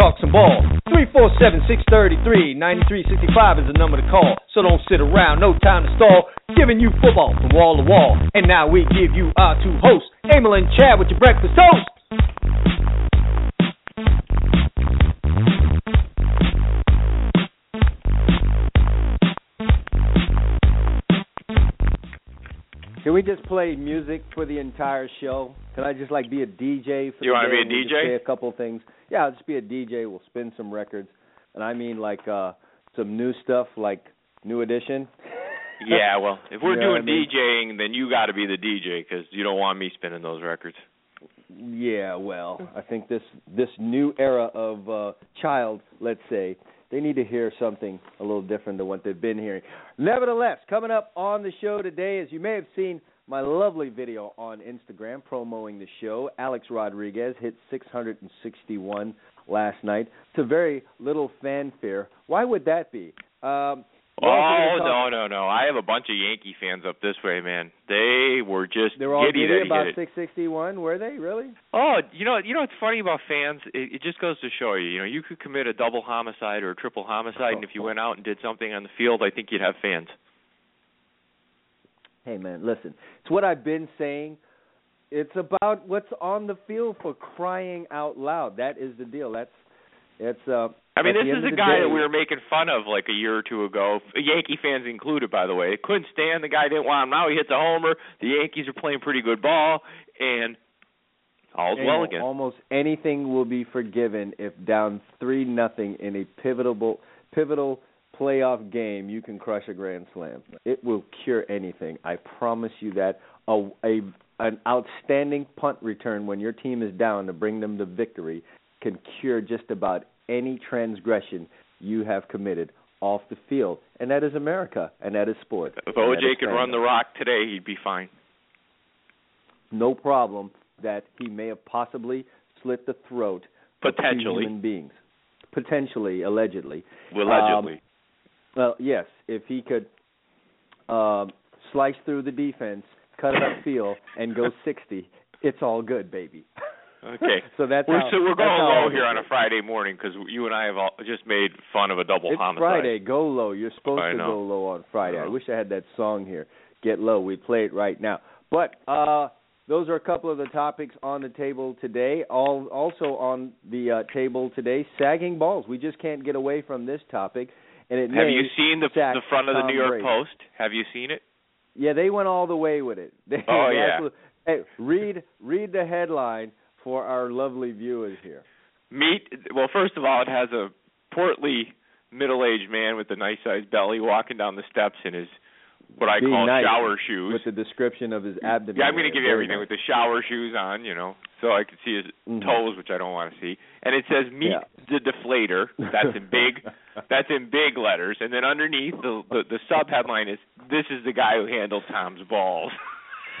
talk some ball. 347 633 9365 is the number to call. So don't sit around, no time to stall. Giving you football from wall to wall. And now we give you our two hosts, Emil and Chad with your breakfast toast. Can we just play music for the entire show? Can I just like be a DJ for You the wanna be a and we'll just DJ? Play a couple things. Yeah, I'll just be a DJ. We'll spin some records, and I mean like uh some new stuff, like New Edition. Yeah, well, if we're You know doing I mean? DJing, then you got to be the DJ because you don't want me spinning those records. Yeah, well, I think this this new era of uh child, let's say, they need to hear something a little different than what they've been hearing. Nevertheless, coming up on the show today, as you may have seen my lovely video on Instagram promoting the show, Alex Rodriguez hit 661 last night to very little fanfare. Why would that be? Um, Oh no no no! I have a bunch of Yankee fans up this way, man. They were just They were all giddy giddy about 661. Were they really? Oh, you know, you know what's funny about fans? It, it just goes to show you. You know, you could commit a double homicide or a triple homicide, and if you went out and did something on the field, I think you'd have fans. Hey man, listen. It's what I've been saying. It's about what's on the field for crying out loud. That is the deal. That's it's uh I mean, this is a guy day- that we were making fun of like a year or two ago. Yankee fans included, by the way. They couldn't stand the guy. Didn't want him. Now he hits a homer. The Yankees are playing pretty good ball, and all's you well again. Almost anything will be forgiven if down three nothing in a pivotal pivotal playoff game you can crush a grand slam. It will cure anything. I promise you that. A, a an outstanding punt return when your team is down to bring them to victory can cure just about any transgression you have committed off the field. And that is America and that is sport. If and that is OJ could run the rock today, he'd be fine. no problem that he may have possibly slit the throat of two human beings. Potentially, allegedly. Allegedly. Um, Well, yes, if he could um, slice through the defense, cut it upfield, and go 60, it's all good, baby. Okay. so that's we're how, so we're going low here on a. Friday morning because you and I have all just made fun of a double It's homicide. Friday. Go low. You're supposed I to know. go low on Friday. I know. wish I had that song here. Get low. We play it right now. But uh those are a couple of the topics on the table today. All also on the uh, table today, sagging balls. We just can't get away from this topic. And it Have you seen the the front of the New York Brady. Post? Have you seen it? Yeah, they went all the way with it. They Oh, yeah. Hey, read read the headline for our lovely viewers here. Meet well, first of all, it has a portly middle-aged man with a nice-sized belly walking down the steps in his what I call nice shower shoes. With the description of his abdomen. Yeah, I'm going to give you everything nice. with the shower shoes on, you know, so I can see his Mhm. toes, which I don't want to see. And it says "Meet Yeah. the Deflator." That's in big. That's in big letters. And then underneath the the, the sub headline is "This is the guy who handled Tom's balls."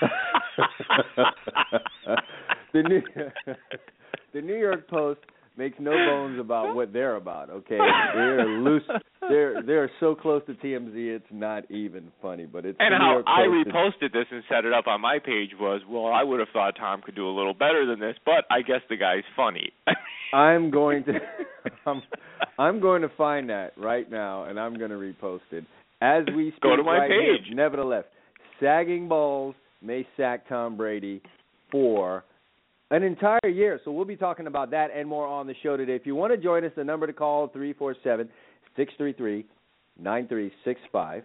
the New the New York Post makes no bones about what they're about. Okay, they're loose. They're they're so close to TMZ, it's not even funny. But it's And how I reposted this and set it up on my page was, well, I would have thought Tom could do a little better than this, but I guess the guy's funny. I'm going to I'm, I'm going to find that right now, and I'm going to repost it as we speak. Go to my right here. page. Nevertheless, sagging balls may sack Tom Brady for an entire year. So we'll be talking about that and more on the show today. If you want to join us, the number to call three four seven six three three nine three six five.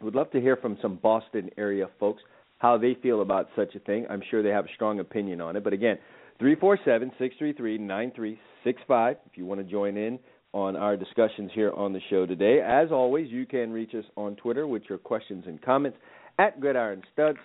Would love to hear from some Boston area folks how they feel about such a thing. I'm sure they have a strong opinion on it. But again, three four seven six three three nine three six five. If you want to join in on our discussions here on the show today, as always, you can reach us on Twitter with your questions and comments at Gridiron Studs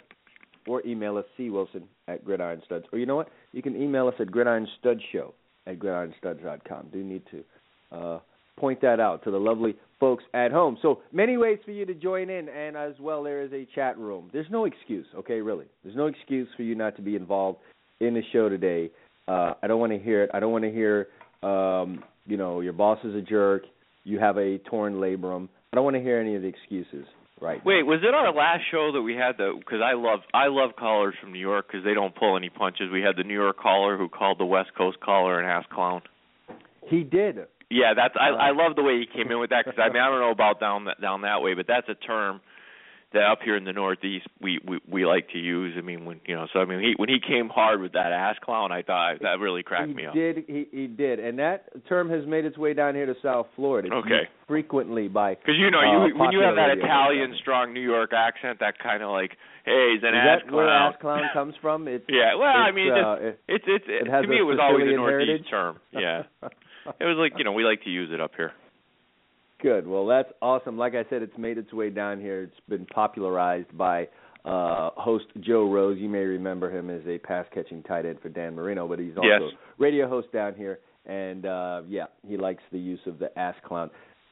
or email us cwilson at gridironstuds. Or you know what? You can email us at gridironstudshow at gridironstuds.com. Do need to uh, point that out to the lovely folks at home. So many ways for you to join in, and as well, there is a chat room. There's no excuse, okay? Really, there's no excuse for you not to be involved in the show today. Uh, I don't want to hear it. I don't want to hear, um, you know, your boss is a jerk. You have a torn labrum. I don't want to hear any of the excuses. Right. Wait, was it our last show that we had the? Because I love I love callers from New York because they don't pull any punches. We had the New York caller who called the West Coast caller an ass clown. He did. Yeah, that's I I uh-huh. love the way he came in with that because I mean I don't know about down that down that way, but that's a term that up here in the Northeast we we we like to use. I mean, when you know, so I mean, he when he came hard with that ass clown, I thought that really cracked he me up. He did he? He did, and that term has made its way down here to South Florida. It's okay. frequently by because you know uh, you when you have that Italian strong New York accent, that kind of like, hey, he's an Is ass that clown. where ass clown comes from? It's yeah, well, I it's, mean, uh, it's it's, it's it, to me it was always a Northeast heritage? term. Yeah, it was like you know we like to use it up here. Good. Well, that's awesome. Like I said, it's made its way down here. It's been popularized by uh host Joe Rose. You may remember him as a pass catching tight end for Dan Marino, but he's also Yes. radio host down here and uh yeah, he likes the use of the ass clown.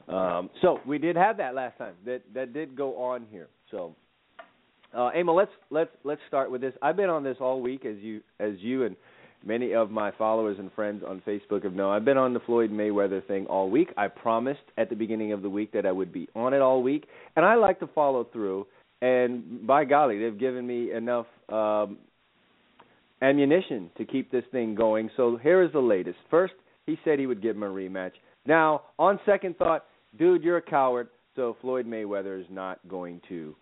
Um so we did have that last time. That that did go on here. So uh Emil, let's let's let's start with this. I've been on this all week as you as you and many of my followers and friends on Facebook have known. I've been on the Floyd Mayweather thing all week. I promised at the beginning of the week that I would be on it all week, and I like to follow through. And by golly, they've given me enough um, ammunition to keep this thing going. So here is the latest. First, he said he would give him a rematch. Now, on second thought, dude, you're a coward. So Floyd Mayweather is not going to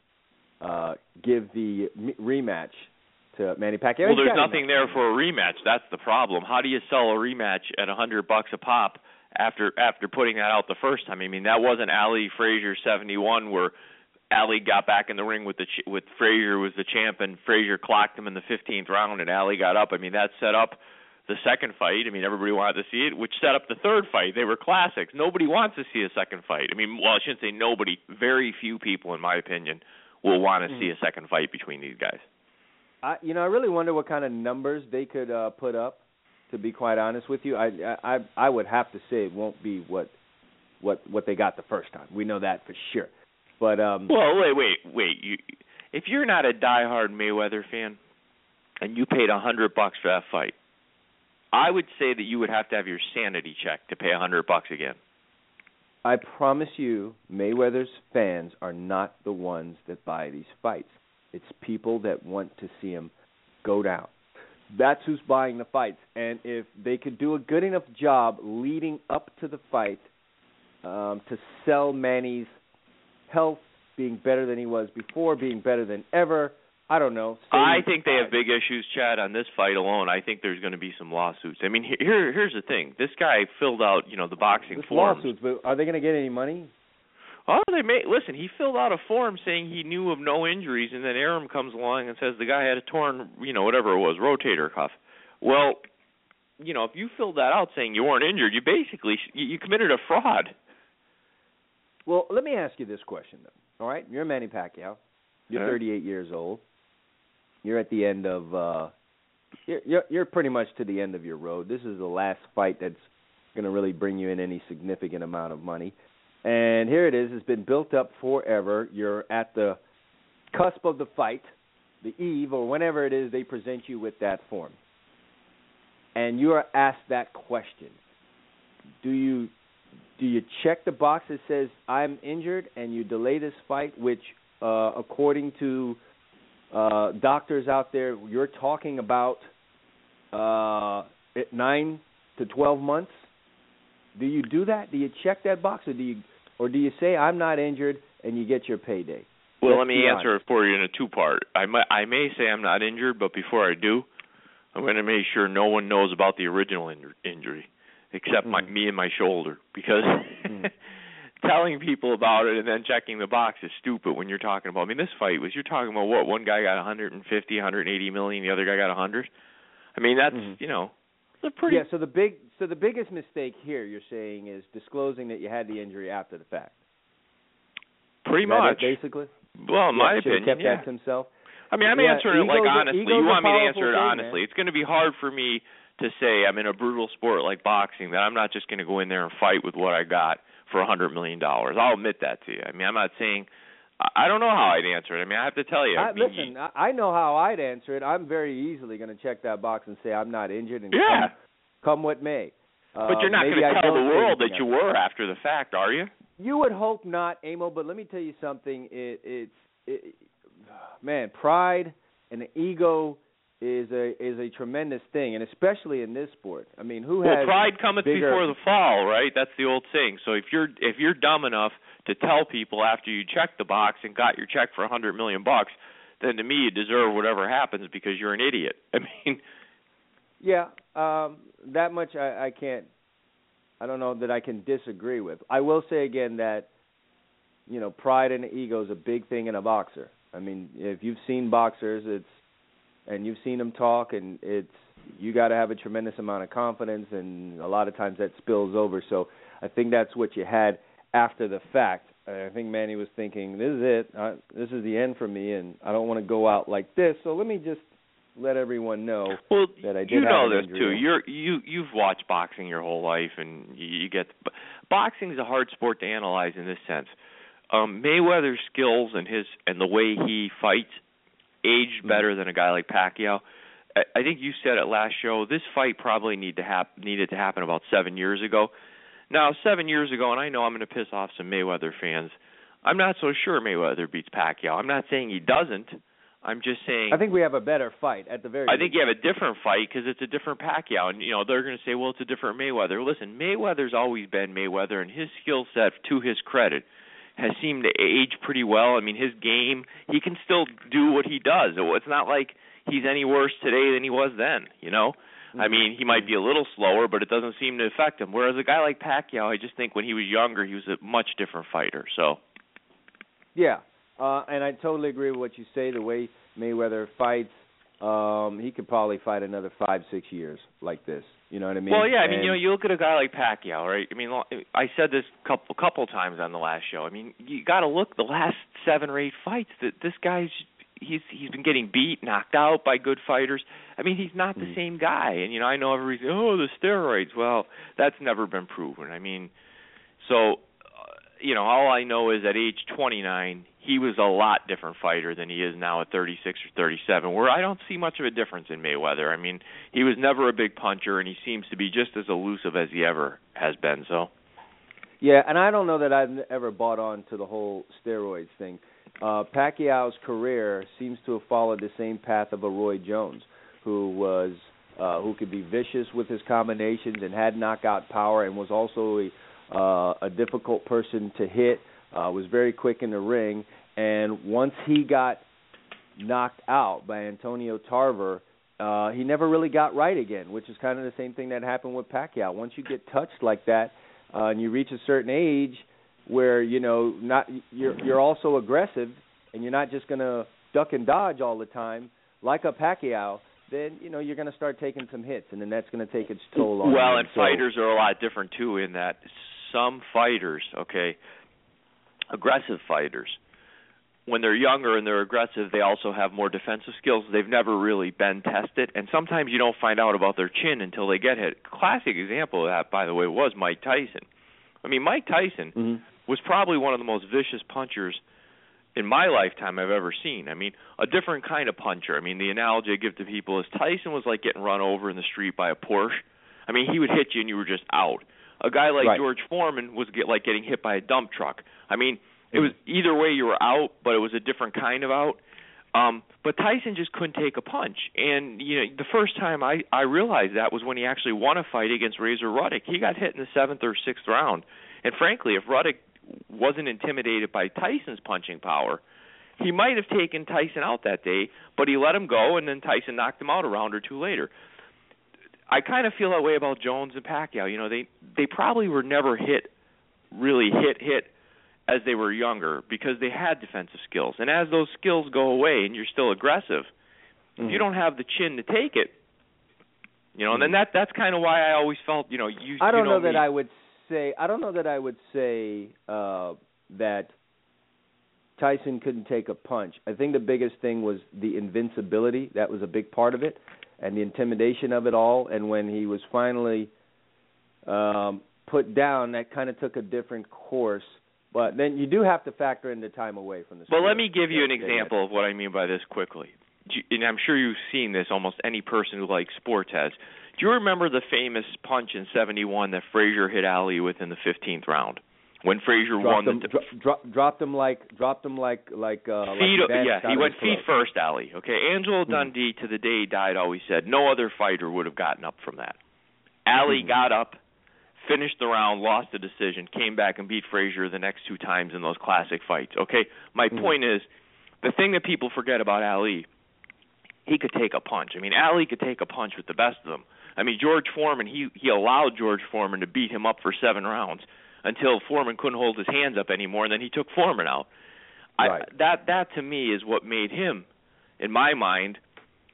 uh, give the rematch to Manny Pacquiao. Well, there's nothing there for a rematch. That's the problem. How do you sell a rematch at a hundred bucks a pop after after putting that out the first time? I mean, that wasn't Ali Frazier '71 where Ali got back in the ring with the ch- with Frazier was the champ and Frazier clocked him in the 15th round and Ali got up. I mean, that set up the second fight. I mean, everybody wanted to see it, which set up the third fight. They were classics. Nobody wants to see a second fight. I mean, well, I shouldn't say nobody. Very few people, in my opinion, will want to hmm. see a second fight between these guys. I, you know, I really wonder what kind of numbers they could uh, put up. To be quite honest with you, I, I I would have to say it won't be what what what they got the first time. We know that for sure. But um, Well, wait, wait, wait. You, if you're not a diehard Mayweather fan, and you paid a hundred bucks for that fight, I would say that you would have to have your sanity checked to pay a hundred bucks again. I promise you, Mayweather's fans are not the ones that buy these fights. It's people that want to see him go down. That's who's buying the fights. And if they could do a good enough job leading up to the fight um, to sell Manny's health being better than he was before, being better than ever, I don't know. I think they have big issues, Chad, on this fight alone. I think there's going to be some lawsuits. I mean, here here's the thing. This guy filled out, you know, the boxing This forms. lawsuits, but are they going to get any money? Oh, they may listen. He filled out a form saying he knew of no injuries, and then Arum comes along and says the guy had a torn, you know, whatever it was, rotator cuff. Well, you know, if you filled that out saying you weren't injured, you basically you, you committed a fraud. Well, let me ask you this question though. All right, you're Manny Pacquiao. You're Yeah. 38 years old. You're at the end of uh you're, you're you're pretty much to the end of your road. This is the last fight that's going to really bring you in any significant amount of money. And here it is. It's been built up forever. You're at the cusp of the fight, the eve or whenever it is they present you with that form. And you are asked that question. Do you do you check the box that says I'm injured and you delay this fight, which uh, according to uh, doctors out there, you're talking about uh, nine to twelve months. Do you do that? Do you check that box, or do you, or do you say I'm not injured and you get your payday? Well, Let's let me answer honest. it for you in a two-part. I may, I may say I'm not injured, but before I do, I'm going to make sure no one knows about the original injur- injury except my Mhm. me and my shoulder because Mhm. telling people about it and then checking the box is stupid when you're talking about. I mean, this fight was you're talking about what one guy got 150, 180 million, the other guy got 100. I mean, that's Mhm. you know, it's a pretty Yeah. So the big, so the biggest mistake here you're saying is disclosing that you had the injury after the fact. pretty that it, much. basically. well, in my yeah, should've opinion, kept yeah. that to himself. I mean, I'm Yeah, answering it like honestly. You want me to answer it honestly. man. It's going to be hard for me to say I'm in a brutal sport like boxing that I'm not just going to go in there and fight with what I got for a hundred million dollars. I'll admit that to you. I mean, I'm not saying I don't know how I'd answer it. I mean, I have to tell you. I, I mean, listen, I know how I'd answer it. I'm very easily going to check that box and say I'm not injured and yeah. come, come what may. Uh, but you're not going to tell the world that you were after the fact, are you? You would hope not, Amo. But let me tell you something. It, it's it, man, pride and ego is a is a tremendous thing, and especially in this sport. I mean, who well, has pride cometh bigger... before the fall, right? That's the old saying. So if you're if you're dumb enough to tell people after you checked the box and got your check for a hundred million bucks, then to me you deserve whatever happens because you're an idiot. I mean, yeah, um, that much I, I can't. I don't know that I can disagree with. I will say again that you know pride and ego is a big thing in a boxer. I mean, if you've seen boxers, it's and you've seen them talk, and it's you got to have a tremendous amount of confidence, and a lot of times that spills over. So I think that's what you had after the fact. I think Manny was thinking, "This is it. Uh, this is the end for me, and I don't want to go out like this. So let me just let everyone know well, that I did you know this too. You're you you've watched boxing your whole life, and you, you get boxing is a hard sport to analyze in this sense. Um, Mayweather's skills and his and the way he fights aged mm-hmm. better than a guy like Pacquiao. I, I think you said it last show. This fight probably need to hap- needed to happen about seven years ago. Now, seven years ago, and I know I'm going to piss off some Mayweather fans. I'm not so sure Mayweather beats Pacquiao. I'm not saying he doesn't. I'm just saying. I think we have a better fight at the very. I think you have a different fight because it's a different Pacquiao, and you know they're going to say, well, it's a different Mayweather. Listen, Mayweather's always been Mayweather, and his skill set, to his credit, has seemed to age pretty well. I mean, his game, he can still do what he does. It's not like he's any worse today than he was then, you know? Mm-hmm. I mean, he might be a little slower, but it doesn't seem to affect him. Whereas a guy like Pacquiao, I just think when he was younger, he was a much different fighter. So, yeah, uh, and I totally agree with what you say. The way Mayweather fights, um, he could probably fight another five, six years like this. You know what I mean? Well, yeah. I mean, and, you know, you look at a guy like Pacquiao, right? I mean, I said this couple couple times on the last show. I mean, you got to look the last seven or eight fights that this guy's he's he's been getting beat, knocked out by good fighters. I mean, he's not the mm-hmm. same guy. And you know, I know everybody's oh the steroids. Well, that's never been proven. I mean, so uh, you know, all I know is at age 29, he was a lot different fighter than he is now at 36 or 37. Where I don't see much of a difference in Mayweather. I mean, he was never a big puncher, and he seems to be just as elusive as he ever has been. So. Yeah, and I don't know that I've ever bought on to the whole steroids thing. Uh, Pacquiao's career seems to have followed the same path of a Roy Jones, who was uh, who could be vicious with his combinations and had knockout power, and was also a, uh, a difficult person to hit uh, was very quick in the ring, and once he got knocked out by Antonio Tarver, uh, he never really got right again, which is kind of the same thing that happened with Pacquiao. Once you get touched like that, uh, and you reach a certain age where you know not you're you're also aggressive, and you're not just going to duck and dodge all the time like a Pacquiao then you know you're going to start taking some hits, and then that's going to take its toll on. Well, you. and so, fighters are a lot different too. In that some fighters, okay, aggressive fighters when they're younger and they're aggressive, they also have more defensive skills. They've never really been tested, and sometimes you don't find out about their chin until they get hit. Classic example of that, by the way, was Mike Tyson. I mean, Mike Tyson mm-hmm. was probably one of the most vicious punchers in my lifetime I've ever seen. I mean, a different kind of puncher. I mean, the analogy I give to people is Tyson was like getting run over in the street by a Porsche. I mean, he would hit you and you were just out. A guy like right. George Foreman was get like getting hit by a dump truck. I mean, it was either way you were out, but it was a different kind of out. Um, but Tyson just couldn't take a punch, and you know the first time I I realized that was when he actually won a fight against Razor Ruddock. He got hit in the seventh or sixth round, and frankly, if Ruddock wasn't intimidated by Tyson's punching power, he might have taken Tyson out that day. But he let him go, and then Tyson knocked him out a round or two later. I kind of feel that way about Jones and Pacquiao. You know, they they probably were never hit, really hit hit as they were younger because they had defensive skills. And as those skills go away and you're still aggressive, mm-hmm. if you don't have the chin to take it, you know, and then mm-hmm. that that's kind of why I always felt, you know, you. I don't you know, know that me. I would say. I don't know that I would say uh, that Tyson couldn't take a punch. I think the biggest thing was the invincibility. That was a big part of it, and the intimidation of it all. And when he was finally um, put down, that kind of took a different course. But then you do have to factor in the time away from the. But let me give you an example of what I mean by this quickly. And I'm sure you've seen this. Almost any person who likes sports has. Do you remember the famous punch in '71 that Frazier hit Ali with in the 15th round? When Frazier won dropped him, the dro- dro- dropped him like dropped him like like uh feet. like yeah, he went feet first, Ali. Okay, Angelo Hmm. Dundee to the day he died always said no other fighter would have gotten up from that. Ali Mhm. got up, finished the round, lost the decision, came back and beat Frazier the next two times in those classic fights. Okay, my Mhm. point is the thing that people forget about Ali. He could take a punch. I mean, Ali could take a punch with the best of them. I mean, George Foreman, he he allowed George Foreman to beat him up for seven rounds until Foreman couldn't hold his hands up anymore, and then he took Foreman out. Right. I, that that to me is what made him, in my mind,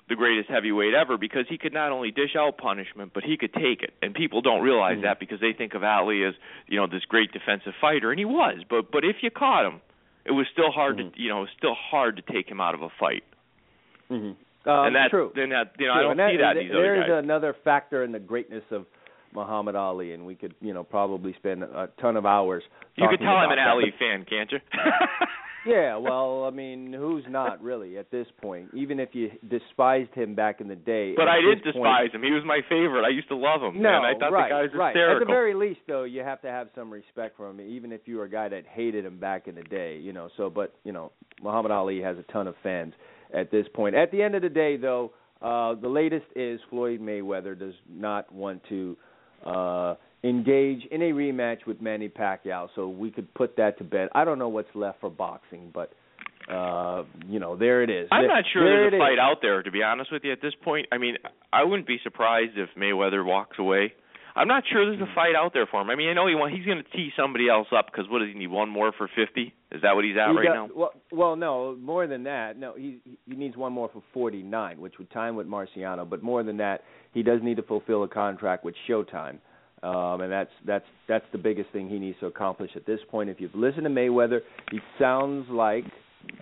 the greatest heavyweight ever because he could not only dish out punishment, but he could take it. And people don't realize Mhm. that because they think of Ali as you know this great defensive fighter, and he was. But but if you caught him, it was still hard Mhm. to you know it was still hard to take him out of a fight. Mhm. Um, and that's true. then that you know I True, don't and that- see that in th- these other There's guys. another factor in the greatness of Muhammad Ali, and we could, you know, probably spend a ton of hours. you could tell I'm an that. Ali fan, can't you? Yeah, well, I mean, who's not really at this point? Even if you despised him back in the day. But I did despise point, him. He was my favorite. I used to love him. No, man. I thought right, the guy was right. hysterical. At the very least, though, you have to have some respect for him, even if you were a guy that hated him back in the day. You know, so but you know, Muhammad Ali has a ton of fans at this point. At the end of the day, though, uh, the latest is Floyd Mayweather does not want to uh, engage in a rematch with Manny Pacquiao, so we could put that to bed. I don't know what's left for boxing, but uh, you know, there it is. I'm There- not sure there there's a fight is. out there, to be honest with you, at this point. I mean, I wouldn't be surprised if Mayweather walks away. I'm not sure there's a fight out there for him. I mean, I know he want, he's going to tee somebody else up because what does he need? One more for 50? Is that what he's at He right does- now? Well, well, no, more than that. No, he he needs one more for 49, which would time with Marciano. But more than that, he does need to fulfill a contract with Showtime, um, and that's that's that's the biggest thing he needs to accomplish at this point. If you've listened to Mayweather, he sounds like,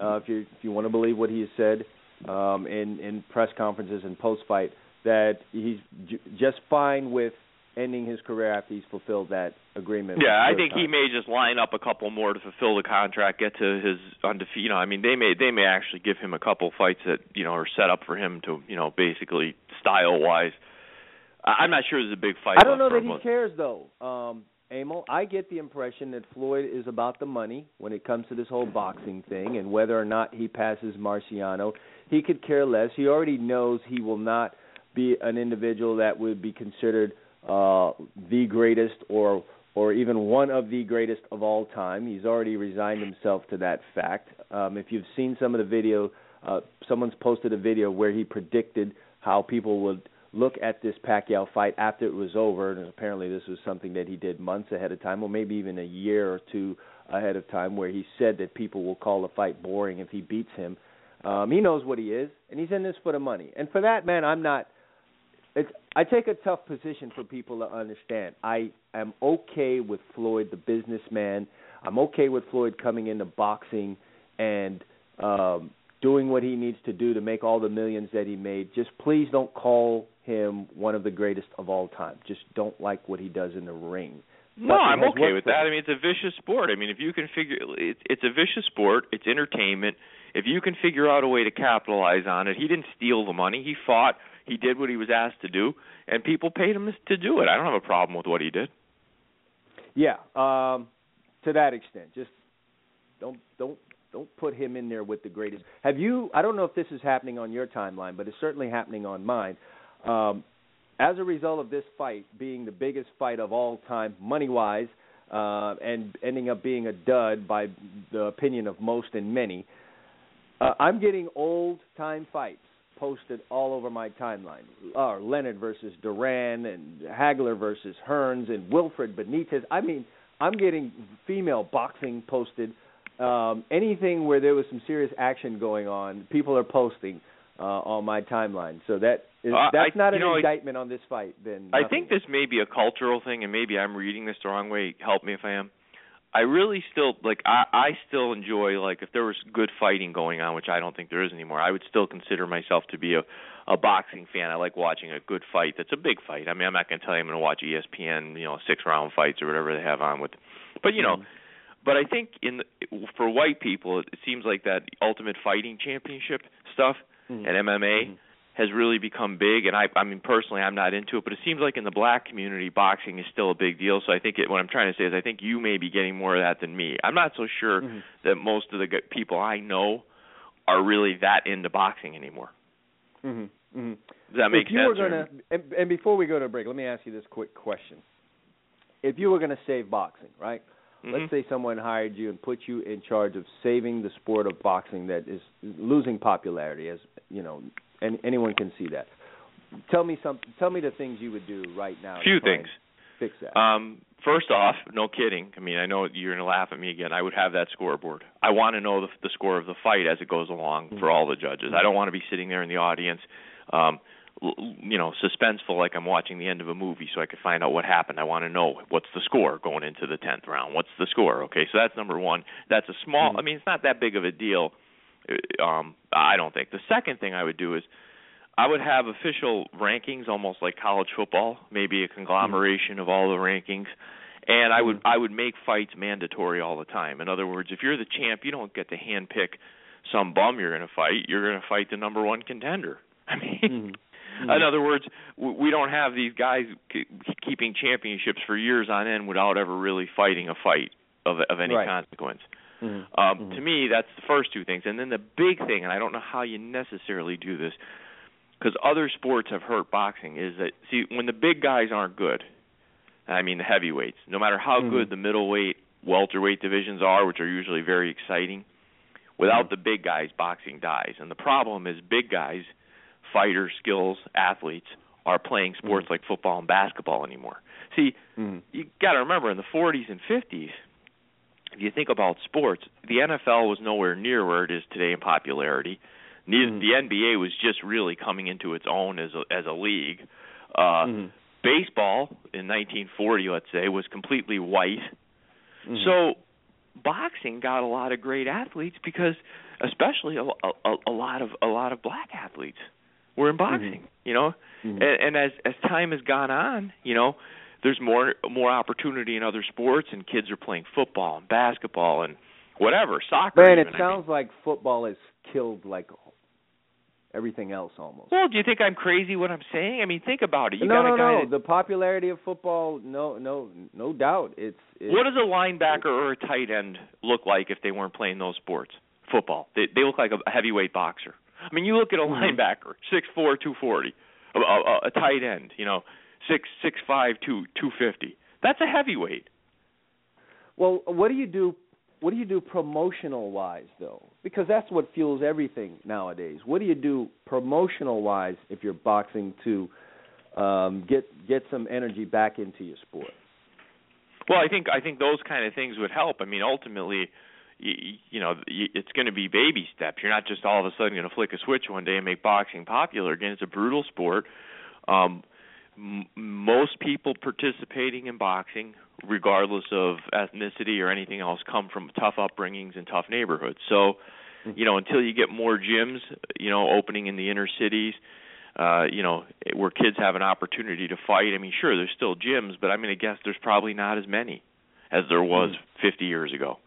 uh, if you if you want to believe what he has said um, in in press conferences and post fight, that he's j- just fine with ending his career after he's fulfilled that agreement. Yeah, I think he may just line up a couple more to fulfill the contract, get to his undefeated. You know, I mean, they may they may actually give him a couple fights that you know are set up for him to you know basically style wise. I'm not sure there's a big fight. I don't know that he cares though. Um Emil, I get the impression that Floyd is about the money when it comes to this whole boxing thing and whether or not he passes Marciano. He could care less. He already knows he will not be an individual that would be considered uh the greatest or or even one of the greatest of all time. He's already resigned himself to that fact. Um if you've seen some of the video, uh someone's posted a video where he predicted how people would look at this Pacquiao fight after it was over, and apparently this was something that he did months ahead of time, or maybe even a year or two ahead of time, where he said that people will call the fight boring if he beats him. Um, he knows what he is, and he's in this for the money. And for that, man, I'm not. It's I take a tough position for people to understand. I am okay with Floyd, the businessman. I'm okay with Floyd coming into boxing and um, doing what he needs to do to make all the millions that he made. Just please don't call him one of the greatest of all time. Just don't like what he does in the ring. No, I'm okay with that. him. I mean, it's a vicious sport. I mean, if you can figure, it, it's a vicious sport. It's entertainment. If you can figure out a way to capitalize on it, he didn't steal the money. He fought. He did what he was asked to do, and people paid him to do it. I don't have a problem with what he did. Yeah, um, to that extent. Just don't don't don't put him in there with the greatest. Have you? I don't know if this is happening on your timeline, but it's certainly happening on mine. Um, as a result of this fight being the biggest fight of all time, money wise, uh, and ending up being a dud by the opinion of most and many, uh, I'm getting old time fights posted all over my timeline. Uh, Leonard versus Duran and Hagler versus Hearns and Wilfred Benitez. I mean, I'm getting female boxing posted. Um, anything where there was some serious action going on, people are posting uh, on my timeline. So that is Uh, that's I- not an know, I- indictment on this fight. Then I think this may be a cultural thing, and maybe I'm reading this the wrong way. Help me if I am. I really still like I I still enjoy like if there was good fighting going on, which I don't think there is anymore. I would still consider myself to be a a boxing fan. I like watching a good fight that's a big fight. I mean, I'm not going to tell you I'm going to watch ESPN, you know, six round fights or whatever they have on with but you know, Mhm. but I think in the, for white people it seems like that ultimate fighting championship stuff Mhm. and MMA Mhm. Has really become big and I I mean personally I'm not into it but it seems like in the black community boxing is still a big deal so I think it, what I'm trying to say is I think you may be getting more of that than me. I'm not so sure Mhm. that most of the people I know are really that into boxing anymore. Mhm. Mhm. Does that make if you sense? were gonna, and, and before we go to break, let me ask you this quick question: If you were going to save boxing, right? Mhm. Let's say someone hired you and put you in charge of saving the sport of boxing that is losing popularity, as you know, and anyone can see that. Tell me some. Tell me the things you would do right now. few things. Fix that. Um, first off, no kidding. I mean, I know you're going to laugh at me again. I would have that scoreboard. I want to know the, the score of the fight as it goes along Mm-hmm. for all the judges. I don't want to be sitting there in the audience, um, you know, suspenseful like I'm watching the end of a movie, so I could find out what happened. I want to know what's the score going into the tenth round. What's the score? Okay, so that's number one. That's a small. Mhm. I mean, it's not that big of a deal. Uh, Um, I don't think. The second thing I would do is I would have official rankings, almost like college football, maybe a conglomeration of all the rankings, and I would I would make fights mandatory all the time. In other words, if you're the champ, you don't get to handpick some bum you're going to fight. You're going to fight the number one contender. I mean, Mhm. in other words, we don't have these guys keeping championships for years on end without ever really fighting a fight of of any Right. consequence. Mhm. Um, Mhm. To me, that's the first two things, and then the big thing, and I don't know how you necessarily do this, because other sports have hurt boxing, is that see when the big guys aren't good, I mean the heavyweights, no matter how Mhm. good the middleweight, welterweight divisions are, which are usually very exciting, without Mhm. the big guys, boxing dies, and the problem is big guys, fighters, skills, athletes are playing sports Mhm. like football and basketball anymore. See, Mhm. you got to remember in the 40s and 50s, if you think about sports, the NFL was nowhere near where it is today in popularity. Neither, Mhm. The NBA was just really coming into its own as a, as a league. Uh, Mhm. Baseball in 1940, let's say, was completely white. Mhm. So boxing got a lot of great athletes because, especially a, a, a lot of a lot of black athletes were in boxing. You know, and, and as as time has gone on, you know, there's more more opportunity in other sports, and kids are playing football and basketball and whatever soccer. Man, it even, I sounds like football has killed like everything else almost. Well, do you think I'm crazy what I'm saying? I mean, think about it. You no, got no, no. that- The popularity of football, no, no, no doubt. It's, it's what does a linebacker or a tight end look like if they weren't playing those sports? Football. They they look like a heavyweight boxer. I mean, you look at a Mhm. linebacker, six four, two forty, a, a, a tight end, you know, six six five, two two fifty. That's a heavyweight. Well, what do you do? What do you do promotional wise though? Because that's what fuels everything nowadays. What do you do promotional wise if you're boxing to um, get get some energy back into your sport? Well, I think I think those kind of things would help. I mean, ultimately, you, you know, it's going to be baby steps. You're not just all of a sudden going to flick a switch one day and make boxing popular again. It's a brutal sport. Um, m- most people participating in boxing, regardless of ethnicity or anything else, come from tough upbringings and tough neighborhoods. So, mm-hmm. you know, until you get more gyms, you know, opening in the inner cities, uh, you know, where kids have an opportunity to fight. I mean, sure, there's still gyms, but I'm going to guess there's probably not as many as there was mm-hmm. 50 years ago.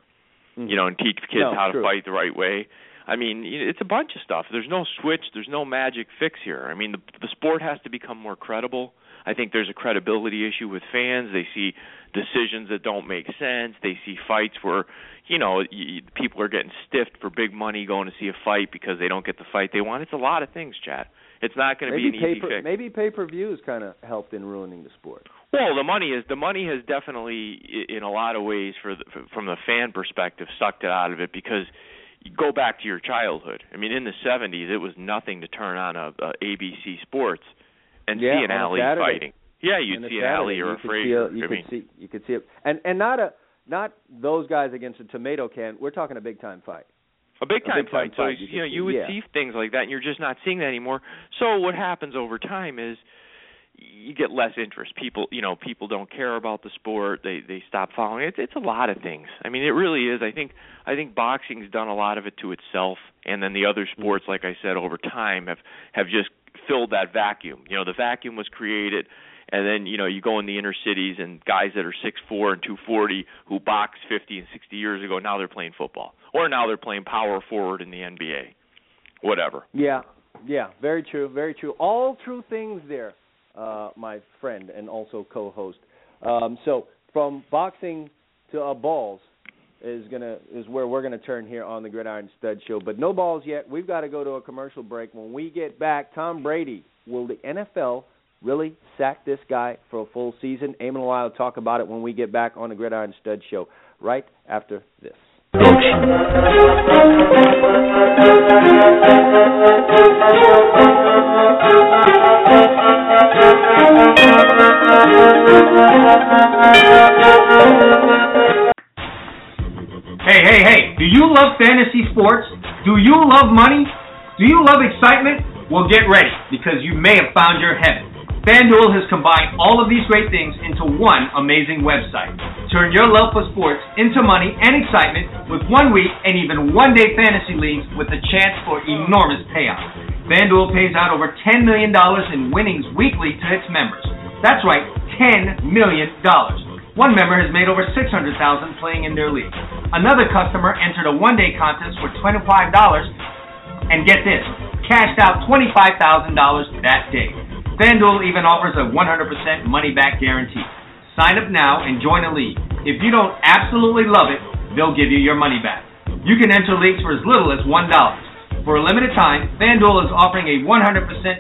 Mm-hmm. You know, and teach kids No, how to fight the right way. I mean, you it's a bunch of stuff. There's no switch. There's no magic fix here. I mean, the the sport has to become more credible. I think there's a credibility issue with fans. They see decisions that don't make sense. They see fights where, you know, y y- people are getting stiffed for big money going to see a fight because they don't get the fight they want. It's a lot of things, Chad. It's not going to be an easy per, fix. maybe pay per views kind of helped in ruining the sport. Well, the money is the money has definitely, in a lot of ways, for the, from the fan perspective, sucked it out of it because you go back to your childhood. I mean, in the '70s, it was nothing to turn on a, a ABC Sports and Yeah, see an a Ali Saturday. fighting. Yeah, you'd see an Ali or a Frazier. See a, you I could mean, see you could see it, and and not a not those guys against a tomato can. We're talking a big time fight. a big time big time fight. So you you know could you would yeah. see things like that, and you're just not seeing that anymore. So what happens over time is, you get less interest. People, you know, people don't care about the sport. They they stop following it. It's a lot of things. I mean, it really is. I think I think boxing's done a lot of it to itself, and then the other mm-hmm. sports, like I said, over time have have just filled that vacuum. You know, the vacuum was created, and then you know you go in the inner cities and guys that are six four and two forty who boxed fifty and sixty years ago now they're playing football, or now they're playing power forward in the NBA, whatever. Yeah, yeah, very true, very true. All true things there, uh, my friend and also co-host. Um, so from boxing to uh, balls is gonna is where we're gonna turn here on the Gridiron Stud Show. But no balls yet. We've got to go to a commercial break. When we get back, Tom Brady will the NFL really sack this guy for a full season? Emil and I will talk about it when we get back on the Gridiron Stud Show right after this. Hey, hey, hey, do you love fantasy sports? Do you love money? Do you love excitement? Well, get ready because you may have found your heaven. FanDuel has combined all of these great things into one amazing website. Turn your love for sports into money and excitement with one week and even one day fantasy leagues with a chance for enormous payouts. FanDuel pays out over $10 million in winnings weekly to its members. That's right, $10 million. One member has made over 600,000 playing in their league. Another customer entered a one-day contest for $25 and get this, cashed out $25,000 that day. FanDuel even offers a 100% money back guarantee. Sign up now and join a league. If you don't absolutely love it, they'll give you your money back. You can enter leagues for as little as $1. For a limited time, FanDuel is offering a 100%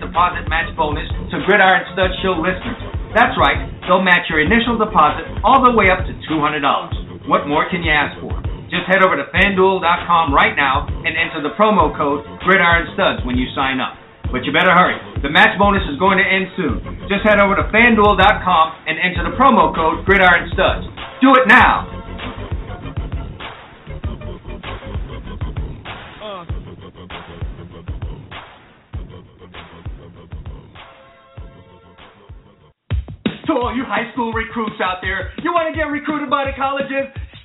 deposit match bonus to Gridiron Stud Show listeners. That's right, they'll match your initial deposit all the way up to $200. What more can you ask for? Just head over to fanduel.com right now and enter the promo code Gridiron Studs when you sign up. But you better hurry. The match bonus is going to end soon. Just head over to fanduel.com and enter the promo code Gridiron Studs. Do it now. To all you high school recruits out there, you want to get recruited by the colleges?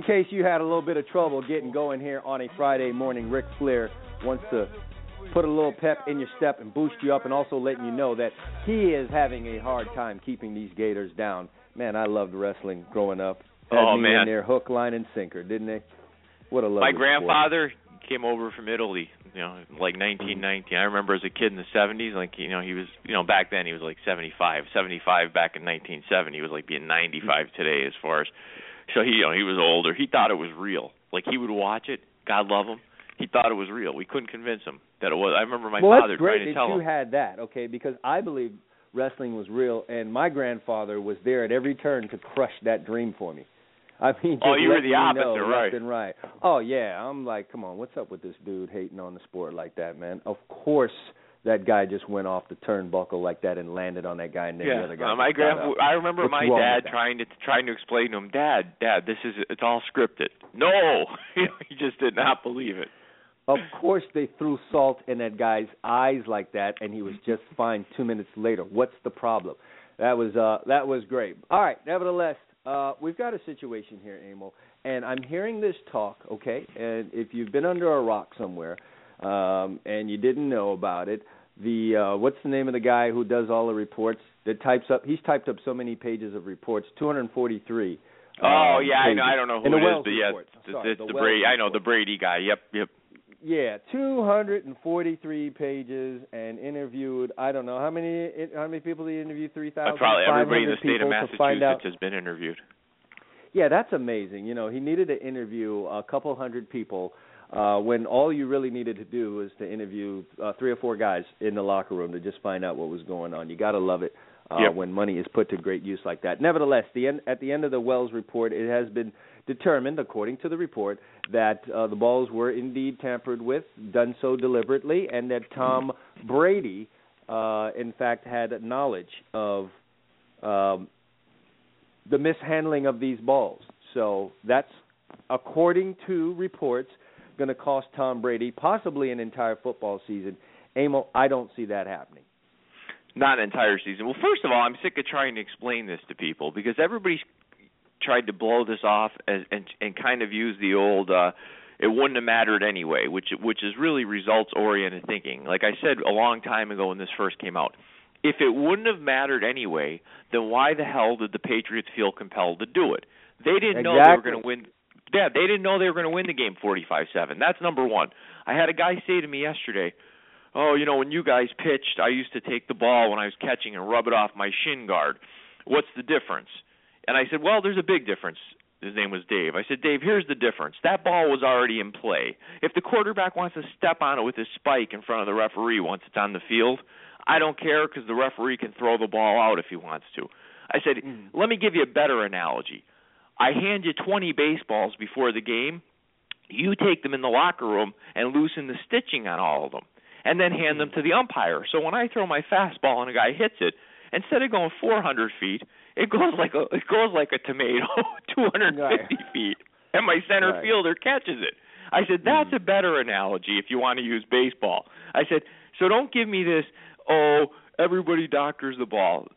in case you had a little bit of trouble getting going here on a Friday morning, Ric Flair wants to put a little pep in your step and boost you up, and also letting you know that he is having a hard time keeping these Gators down. Man, I loved wrestling growing up. Oh, had Oh, me man. in there, hook, line, and sinker, didn't they? What a lovely My sport. grandfather came over from Italy, you know, like 1919. I remember as a kid in the 70s, like you know, he was, you know, back then he was like 75, 75 back in 1970. He was like being 95 today as far as. So he, you know, he was older. He thought it was real. Like he would watch it. God love him. He thought it was real. We couldn't convince him that it was. I remember my well, father that's great trying to that tell you him. had that, okay? Because I believe wrestling was real, and my grandfather was there at every turn to crush that dream for me. I mean, oh, just Oh, you were the opposite, know right. left and right. Oh yeah, I'm like, come on, what's up with this dude hating on the sport like that, man? Of course, that guy just went off the turnbuckle like that and landed on that guy, and then the other guy. uh, my grand, I remember What's my dad trying to trying to explain to him, Dad, Dad, this is it's all scripted. No, he just did not believe it. Of course, they threw salt in that guy's eyes like that, and he was just fine two minutes later. What's the problem? That was uh, that was great. All right, nevertheless, uh, we've got a situation here, Emil, and I'm hearing this talk. Okay, and if you've been under a rock somewhere, um, and you didn't know about it, the uh, what's the name of the guy who does all the reports that types up? He's typed up so many pages of reports, 243. Oh um, yeah, I know. I don't know who it is, Wells but yeah, report. it's, Sorry, it's the the Brady. I know the Brady guy. Yep, yep. Yeah, 243 pages and interviewed. I don't know how many how many people did he interview? Three Uh, probably everybody in the state of to find out. Massachusetts has been interviewed. Yeah, that's amazing. You know, he needed to interview a couple hundred people uh, when all you really needed to do was to interview uh, three or four guys in the locker room to just find out what was going on. You got to love it uh, Yep. when money is put to great use like that. Nevertheless, the end, at the end of the Wells report, it has been determined, according to the report, that uh, the balls were indeed tampered with, done so deliberately, and that Tom Brady, uh, in fact, had knowledge of um, the mishandling of these balls. So that's, according to reports, going to cost Tom Brady possibly an entire football season. Amo, I don't see that happening. Not an entire season. Well, first of all, I'm sick of trying to explain this to people because everybody's tried to blow this off as, and and kind of use the old uh it wouldn't have mattered anyway, which which is really results oriented thinking. Like I said a long time ago when this first came out, if it wouldn't have mattered anyway, then why the hell did the Patriots feel compelled to do it? They didn't know they were going to win. Yeah, they didn't know they were going to win the game 45-7. That's number 1. I had a guy say to me yesterday, "Oh, you know, when you guys pitched, I used to take the ball when I was catching and rub it off my shin guard. What's the difference?" And I said, "Well, there's a big difference." His name was Dave. I said, "Dave, here's the difference. That ball was already in play. If the quarterback wants to step on it with his spike in front of the referee once it's on the field, I don't care because the referee can throw the ball out if he wants to." I said, hmm. "Let me give you a better analogy. I hand you 20 baseballs before the game. You take them in the locker room and loosen the stitching on all of them, and then hand them to the umpire. So when I throw my fastball and a guy hits it, instead of going 400 feet, it goes like a it goes like a tomato, 250 Right. feet, and my center Right. fielder catches it. I said that's hmm. a better analogy if you want to use baseball. I said so don't give me this oh everybody doctors the ball.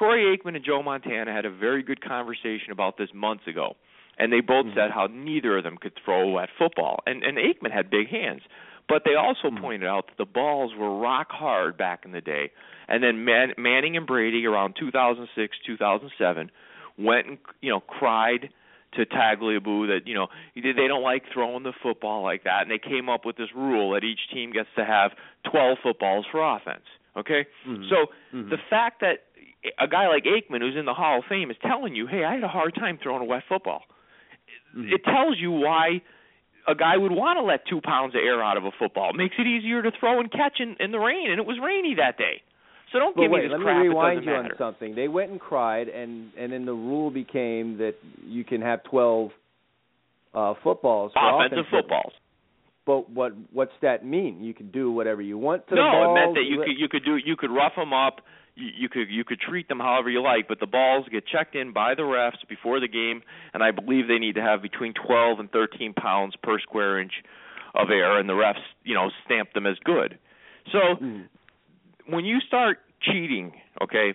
Troy Aikman and Joe Montana had a very good conversation about this months ago, and they both mm-hmm. said how neither of them could throw a wet football. And and Aikman had big hands, but they also mm-hmm. pointed out that the balls were rock hard back in the day. And then Man- Manning and Brady around 2006, 2007 went and you know cried to Tagliabue that you know they don't like throwing the football like that, and they came up with this rule that each team gets to have 12 footballs for offense. Okay, mm-hmm. so the fact that a guy like Aikman, who's in the Hall of Fame, is telling you, "Hey, I had a hard time throwing a wet football," it tells you why a guy would want to let two pounds of air out of a football. It makes it easier to throw and catch in, in the rain, and it was rainy that day. So don't But give wait, me this let me crap. rewind it you doesn't on matter. something. They went and cried, and and then the rule became that you can have twelve uh, footballs. Offensive footballs. But what what's that mean? You can do whatever you want to no, it meant that you could you could do you could rough them up. You, you could you could treat them however you like, but the balls get checked in by the refs before the game, and I believe they need to have between 12 and 13 pounds per square inch of air, and the refs you know stamp them as good. So Mm. when you start cheating, okay,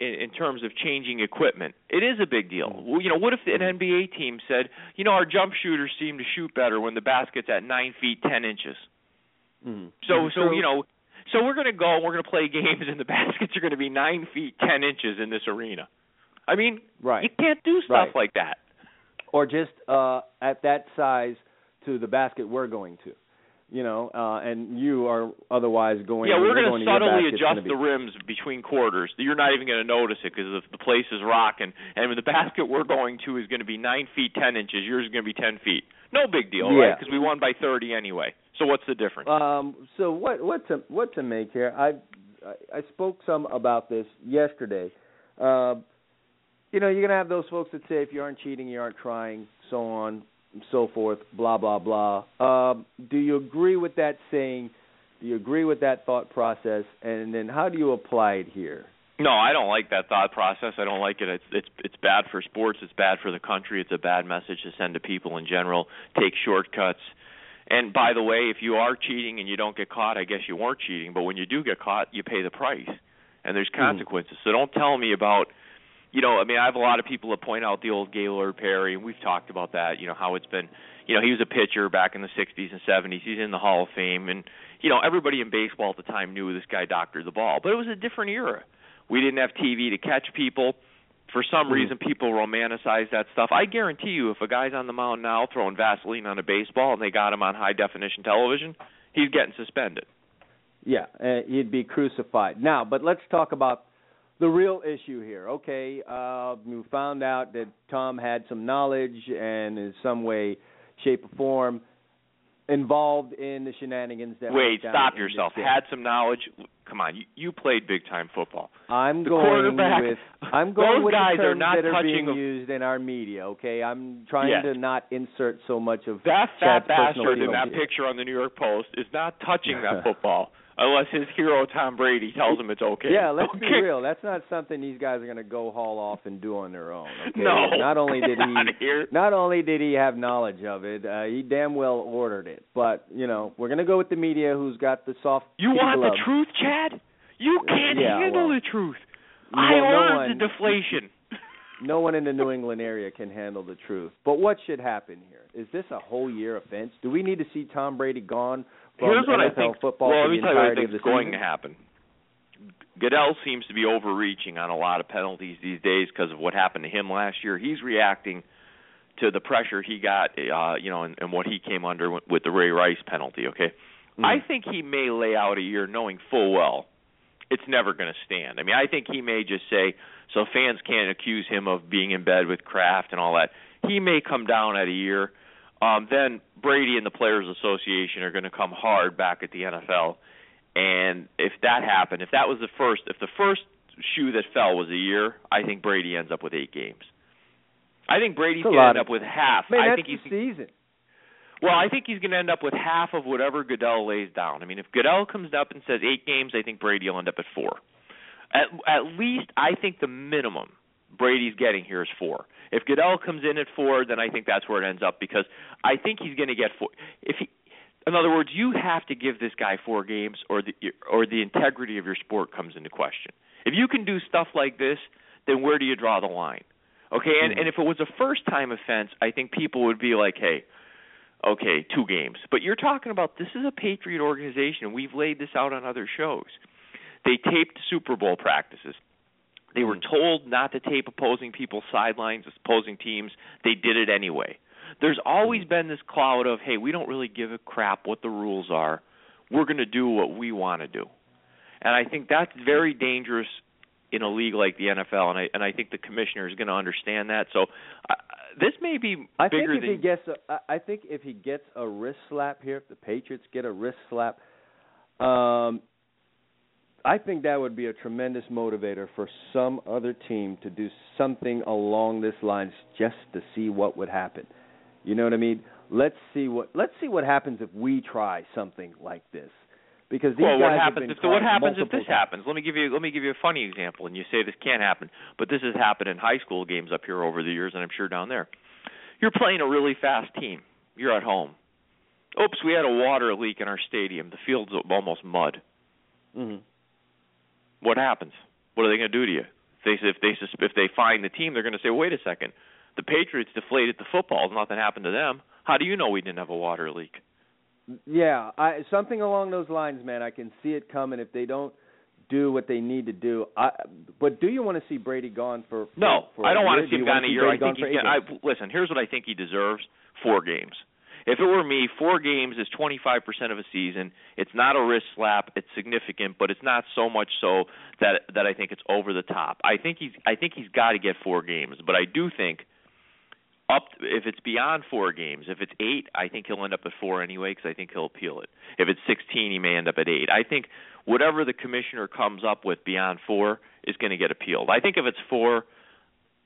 in, in terms of changing equipment, it is a big deal. Mm. Well, you know, what if an NBA team said, you know, our jump shooters seem to shoot better when the basket's at nine feet ten inches. Mhm. So Mhm. so you know, so we're gonna go and we're gonna play games and the baskets are gonna be nine feet ten inches in this arena. I mean, Right. you can't do stuff Right. like that. or just uh at that size to the basket we're going to. You know, uh and you are otherwise going yeah, we're going gonna subtly basket, it's gonna adjust be- the rims between quarters. You're not even gonna notice it because the, place is rocking, and the basket we're going to is gonna be nine feet ten inches. Yours is gonna be ten feet. No big deal, right? Because we won by thirty anyway. So what's the difference? Um, so what what to what to make here? I I, I spoke some about this yesterday. Uh, you know, you're gonna have those folks that say if you aren't cheating, you aren't trying, so on and so forth, blah blah blah. Um, do you agree with that saying? Do you agree with that thought process? And then how do you apply it here? No, I don't like that thought process. I don't like it. It's it's it's bad for sports. It's bad for the country. It's a bad message to send to people in general. Take shortcuts. And by the way, if you are cheating and you don't get caught, I guess you weren't cheating. But when you do get caught, you pay the price, and there's hmm. consequences. So don't tell me about you know, I mean, I have a lot of people that point out the old Gaylord Perry, and we've talked about that. You know how it's been. You know, he was a pitcher back in the '60s and '70s. He's in the Hall of Fame, and you know, everybody in baseball at the time knew this guy doctored the ball. But it was a different era. We didn't have TV to catch people. For some Mm-hmm. reason, people romanticize that stuff. I guarantee you, if a guy's on the mound now throwing Vaseline on a baseball and they got him on high definition television, he's getting suspended. Yeah, uh, he'd be crucified. Now, but let's talk about the real issue here. Okay, uh, we found out that Tom had some knowledge and in some way, shape, or form involved in the shenanigans that Wait, stop yourself. Had some knowledge. Come on, you, you played big time football. I'm the going with I'm going those with guys the are terms not that are being a- used in our media. Okay, I'm trying Yes. to not insert so much of That fat bastard in that picture on the New York Post is not touching that football unless his hero Tom Brady tells him it's okay. Yeah, let's be real. That's not something these guys are going to go haul off and do on their own. Okay? No. Not only did he not only did he have knowledge of it, uh, he damn well ordered it. But, you know, we're going to go with the media who's got the soft You want the truth, Chad? You can't Yeah, handle well, the truth. I no one- the deflation. No one in the New England area can handle the truth. But what should happen here? Is this a whole year offense? Do we need to see Tom Brady gone from Here's what NFL I think. football well, let me tell you what I think is going season? to happen. Goodell seems to be overreaching on a lot of penalties these days because of what happened to him last year. He's reacting to the pressure he got, uh, you know, and, and what he came under with, with the Ray Rice penalty. Okay, Mm. I think he may lay out a year knowing full well it's never going to stand. I mean, I think he may just say so fans can't accuse him of being in bed with Kraft and all that. He may come down at a year. Um, then Brady and the Players Association are going to come hard back at the NFL. And if that happened, if that was the first, if the first shoe that fell was a year, I think Brady ends up with eight games. I think Brady's going to end up with half. Man, I think he's season. well, I think he's going to end up with half of whatever Goodell lays down. I mean, if Goodell comes up and says eight games, I think Brady will end up at four. At at least, I think the minimum Brady's getting here is four. If Goodell comes in at four, then I think that's where it ends up because I think he's going to get four. If he, in other words, you have to give this guy four games, or the or the integrity of your sport comes into question. If you can do stuff like this, then where do you draw the line? Okay, and mm-hmm. and if it was a first time offense, I think people would be like, hey okay, two games. But you're talking about this is a Patriot organization, we've laid this out on other shows. They taped Super Bowl practices. They were told not to tape opposing people's sidelines, opposing teams. They did it anyway. There's always been this cloud of, hey, we don't really give a crap what the rules are. We're going to do what we want to do. And I think that's very dangerous in a league like the NFL, and I and I think the commissioner is going to understand that. So uh, this may be I think if than he gets a, I- I think if he gets a wrist slap here, if the Patriots get a wrist slap, um, I think that would be a tremendous motivator for some other team to do something along this lines just to see what would happen. You know what I mean? Let's see what let's see what happens if we try something like this. Because these well, guys what happens if what happens if this times. happens? Let me give you let me give you a funny example, and you say this can't happen, but this has happened in high school games up here over the years, and I'm sure down there. You're playing a really fast team. You're at home. Oops, we had a water leak in our stadium. The field's almost mud. Mhm. What happens? What are they going to do to you? If they if they if they find the team, they're going to say, "Wait a second, the Patriots deflated the footballs. Nothing happened to them. How do you know we didn't have a water leak?" Yeah, I something along those lines, man. I can see it coming if they don't do what they need to do. I, but do you want to see Brady gone for? for No, for I don't want to see him gone a year. I think he's gonna. I, listen. Here's what I think he deserves: four games. If it were me, four games is 25% of a season. It's not a wrist slap. It's significant, but it's not so much so that that I think it's over the top. I think he's I think he's got to get four games, but I do think up if it's beyond four games. If it's eight, I think he'll end up at four anyway because I think he'll appeal it. If it's 16, he may end up at eight. I think whatever the commissioner comes up with beyond four is going to get appealed. I think if it's four,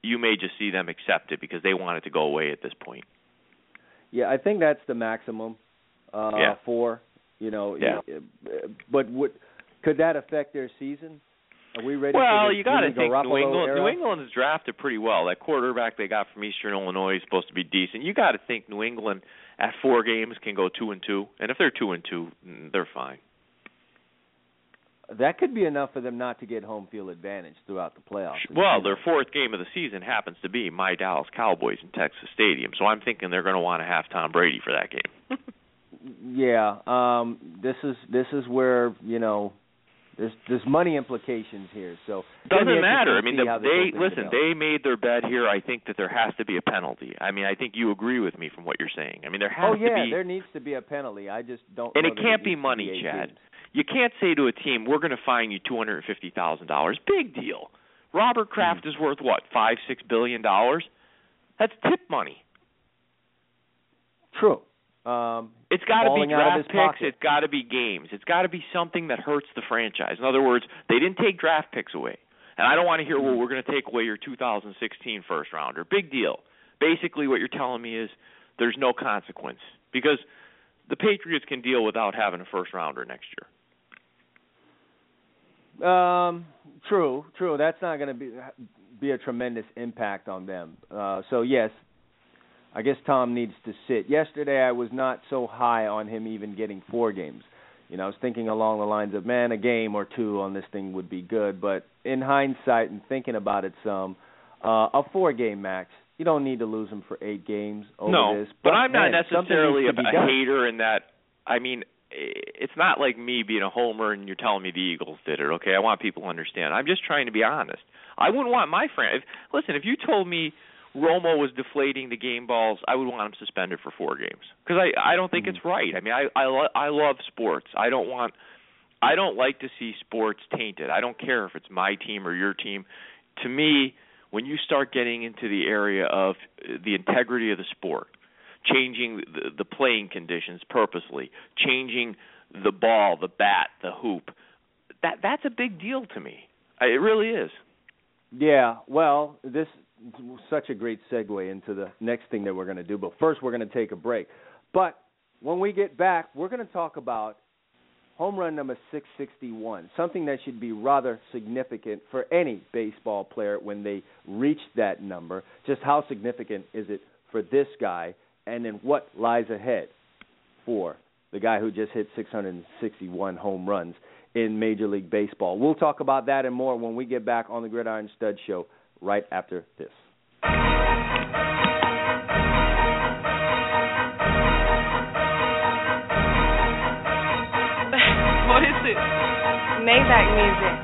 you may just see them accept it because they want it to go away at this point. Yeah, I think that's the maximum. Uh, Yeah. Four. You know. Yeah. But would could that affect their season? Are we ready? Well, for the you got to think New Garoppolo England. era? New England is drafted pretty well. That quarterback they got from Eastern Illinois is supposed to be decent. You got to think New England at four games can go two and two, and if they're two and two, they're fine. That could be enough for them not to get home field advantage throughout the playoffs. Well, their fourth game of the season happens to be my Dallas Cowboys in Texas Stadium, so I'm thinking they're going to want to have Tom Brady for that game. yeah, um this is this is where, you know, there's there's money implications here. So doesn't matter. I mean, the, they listen. They made their bet here. I think that there has to be a penalty. I mean, I think you agree with me from what you're saying. I mean, there has oh yeah, to be. Yeah, there needs to be a penalty. I just don't. And it can't be money, Chad. games. You can't say to a team, "We're going to fine you two hundred and fifty thousand dollars." Big deal. Robert Kraft Mm. is worth what five, six billion dollars. That's tip money. True. Um, It's got to be falling out of draft picks. pocket. It's got to be games. It's got to be something that hurts the franchise. In other words, they didn't take draft picks away. And I don't want to hear, well, we're going to take away your 2016 first rounder. Big deal. Basically, what you're telling me is there's no consequence because the Patriots can deal without having a first rounder next year. Um, true, true. That's not going to be be a tremendous impact on them. Uh, so yes, I guess Tom needs to sit. Yesterday, I was not so high on him even getting four games. You know, I was thinking along the lines of, man, a game or two on this thing would be good. But in hindsight and thinking about it some, uh, a four-game max. You don't need to lose him for eight games over this. no, this. but I'm not man, something necessarily a, a hater in that. I mean, it's not like me being a homer and you're telling me the Eagles did it. Okay, I want people to understand. I'm just trying to be honest. I wouldn't want my friend. If, listen, if you told me Romo was deflating the game balls, I would want him suspended for four games because I I don't think Mhm. it's right. I mean, I I lo- I love sports. I don't want. I don't like to see sports tainted. I don't care if it's my team or your team. To me, when you start getting into the area of the integrity of the sport, changing the, the playing conditions purposely, changing the ball, the bat, the hoop, that that's a big deal to me. It really is. Yeah, well, this is such a great segue into the next thing that we're going to do. But first, we're going to take a break. But when we get back, we're going to talk about home run number 661, something that should be rather significant for any baseball player when they reach that number. Just how significant is it for this guy, and then what lies ahead for the guy who just hit 661 home runs in Major League Baseball. We'll talk about that and more when we get back on the Gridiron Stud Show right after this. what is it? Maybach music.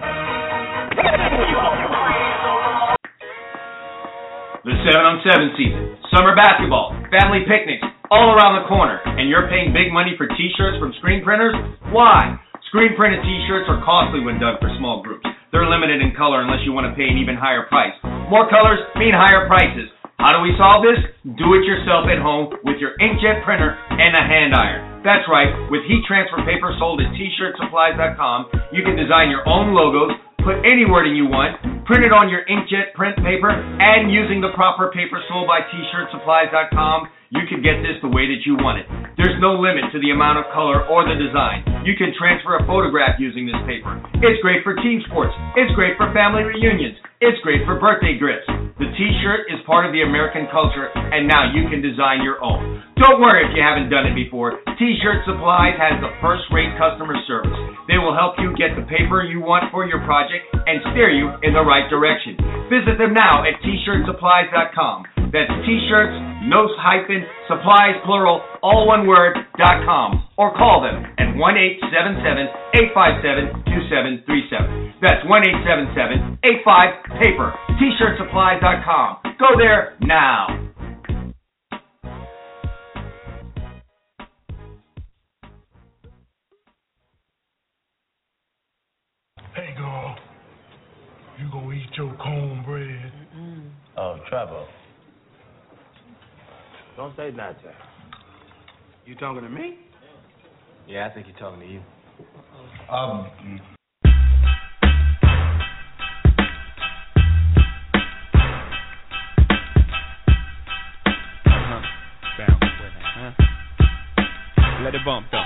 The 7 on 7 season, summer basketball, family picnics, all around the corner, and you're paying big money for t shirts from screen printers? Why? Screen printed t shirts are costly when done for small groups. They're limited in color unless you want to pay an even higher price. More colors mean higher prices. How do we solve this? Do it yourself at home with your inkjet printer and a hand iron. That's right, with heat transfer paper sold at t-shirtsupplies.com, you can design your own logos, put any wording you want, print it on your inkjet print paper, and using the proper paper sold by t-shirtsupplies.com, you can get this the way that you want it. There's no limit to the amount of color or the design. You can transfer a photograph using this paper. It's great for team sports. It's great for family reunions. It's great for birthday gifts. The t-shirt is part of the American culture, and now you can design your own. Don't worry if you haven't done it before. T-Shirt Supplies has the first-rate customer service. They will help you get the paper you want for your project and steer you in the right direction. Visit them now at t-shirtsupplies.com. That's t-shirts, no hyphen, supplies plural, all one word, dot com. Or call them at 1-877-857-2737. That's 1-877-85-PAPER. T-shirtsupplies.com. Go there now. Hey, girl, you gonna eat your cornbread? Mm-hmm. Oh, Trevor. Don't say nothing. You talking to me? Yeah, I think he's talking to you. Um, Uh-huh. Bounce with it, huh? Let it bump though.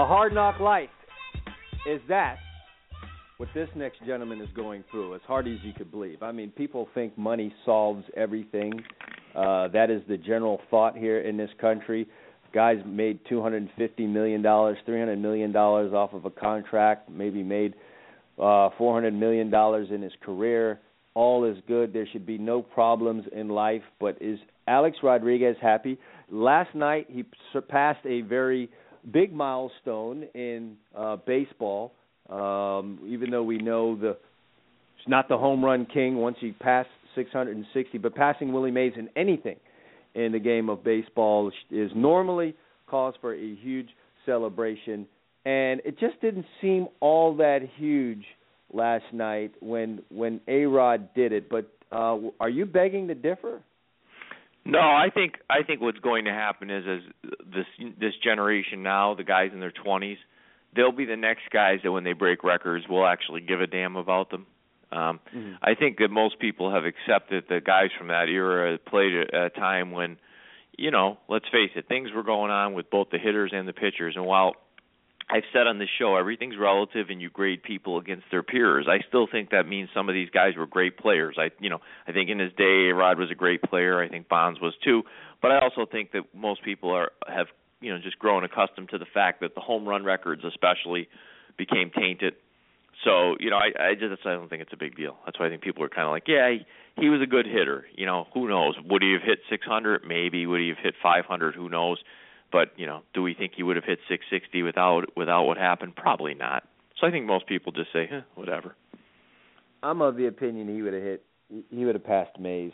A hard knock life. Is that what this next gentleman is going through? As hard as you could believe. I mean, people think money solves everything. Uh, that is the general thought here in this country. guys made two hundred and fifty million dollars, three hundred million dollars off of a contract, maybe made uh four hundred million dollars in his career. All is good. There should be no problems in life. But is Alex Rodriguez happy? Last night he surpassed a very big milestone in uh baseball. Um even though we know the it's not the home run king once he passed 660, but passing Willie Mays in anything in the game of baseball is normally cause for a huge celebration, and it just didn't seem all that huge last night when when A Rod did it. But uh, are you begging to differ? No, I think I think what's going to happen is as this this generation now, the guys in their twenties, they'll be the next guys that when they break records, will actually give a damn about them. Um, mm-hmm. I think that most people have accepted that guys from that era played at a time when, you know, let's face it, things were going on with both the hitters and the pitchers. And while I've said on this show everything's relative and you grade people against their peers, I still think that means some of these guys were great players. I, you know, I think in his day, Rod was a great player. I think Bonds was too. But I also think that most people are have, you know, just grown accustomed to the fact that the home run records, especially, became tainted so you know, I I just I don't think it's a big deal. That's why I think people are kind of like, yeah, he, he was a good hitter. You know, who knows? Would he have hit 600? Maybe. Would he have hit 500? Who knows? But you know, do we think he would have hit 660 without without what happened? Probably not. So I think most people just say, eh, whatever. I'm of the opinion he would have hit. He would have passed Mays.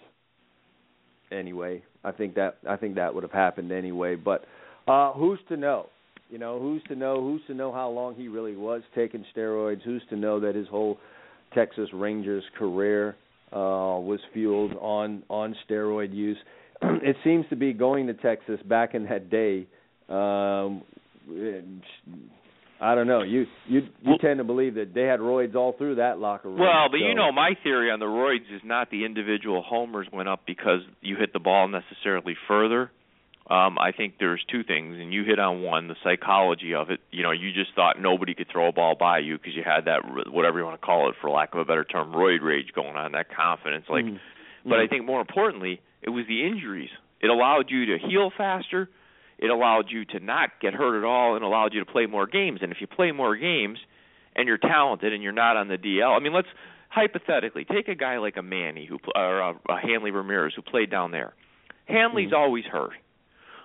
Anyway, I think that I think that would have happened anyway. But uh who's to know? You know, who's to know? Who's to know how long he really was taking steroids? Who's to know that his whole Texas Rangers career uh, was fueled on on steroid use? it seems to be going to Texas back in that day. Um, I don't know. You you you well, tend to believe that they had roids all through that locker room. Well, but so. you know, my theory on the roids is not the individual homers went up because you hit the ball necessarily further. Um, I think there's two things, and you hit on one: the psychology of it. You know, you just thought nobody could throw a ball by you because you had that whatever you want to call it, for lack of a better term, roid rage going on, that confidence. Like, mm. but mm. I think more importantly, it was the injuries. It allowed you to heal faster. It allowed you to not get hurt at all, and allowed you to play more games. And if you play more games, and you're talented, and you're not on the DL, I mean, let's hypothetically take a guy like a Manny who or a, a Hanley Ramirez who played down there. Hanley's mm. always hurt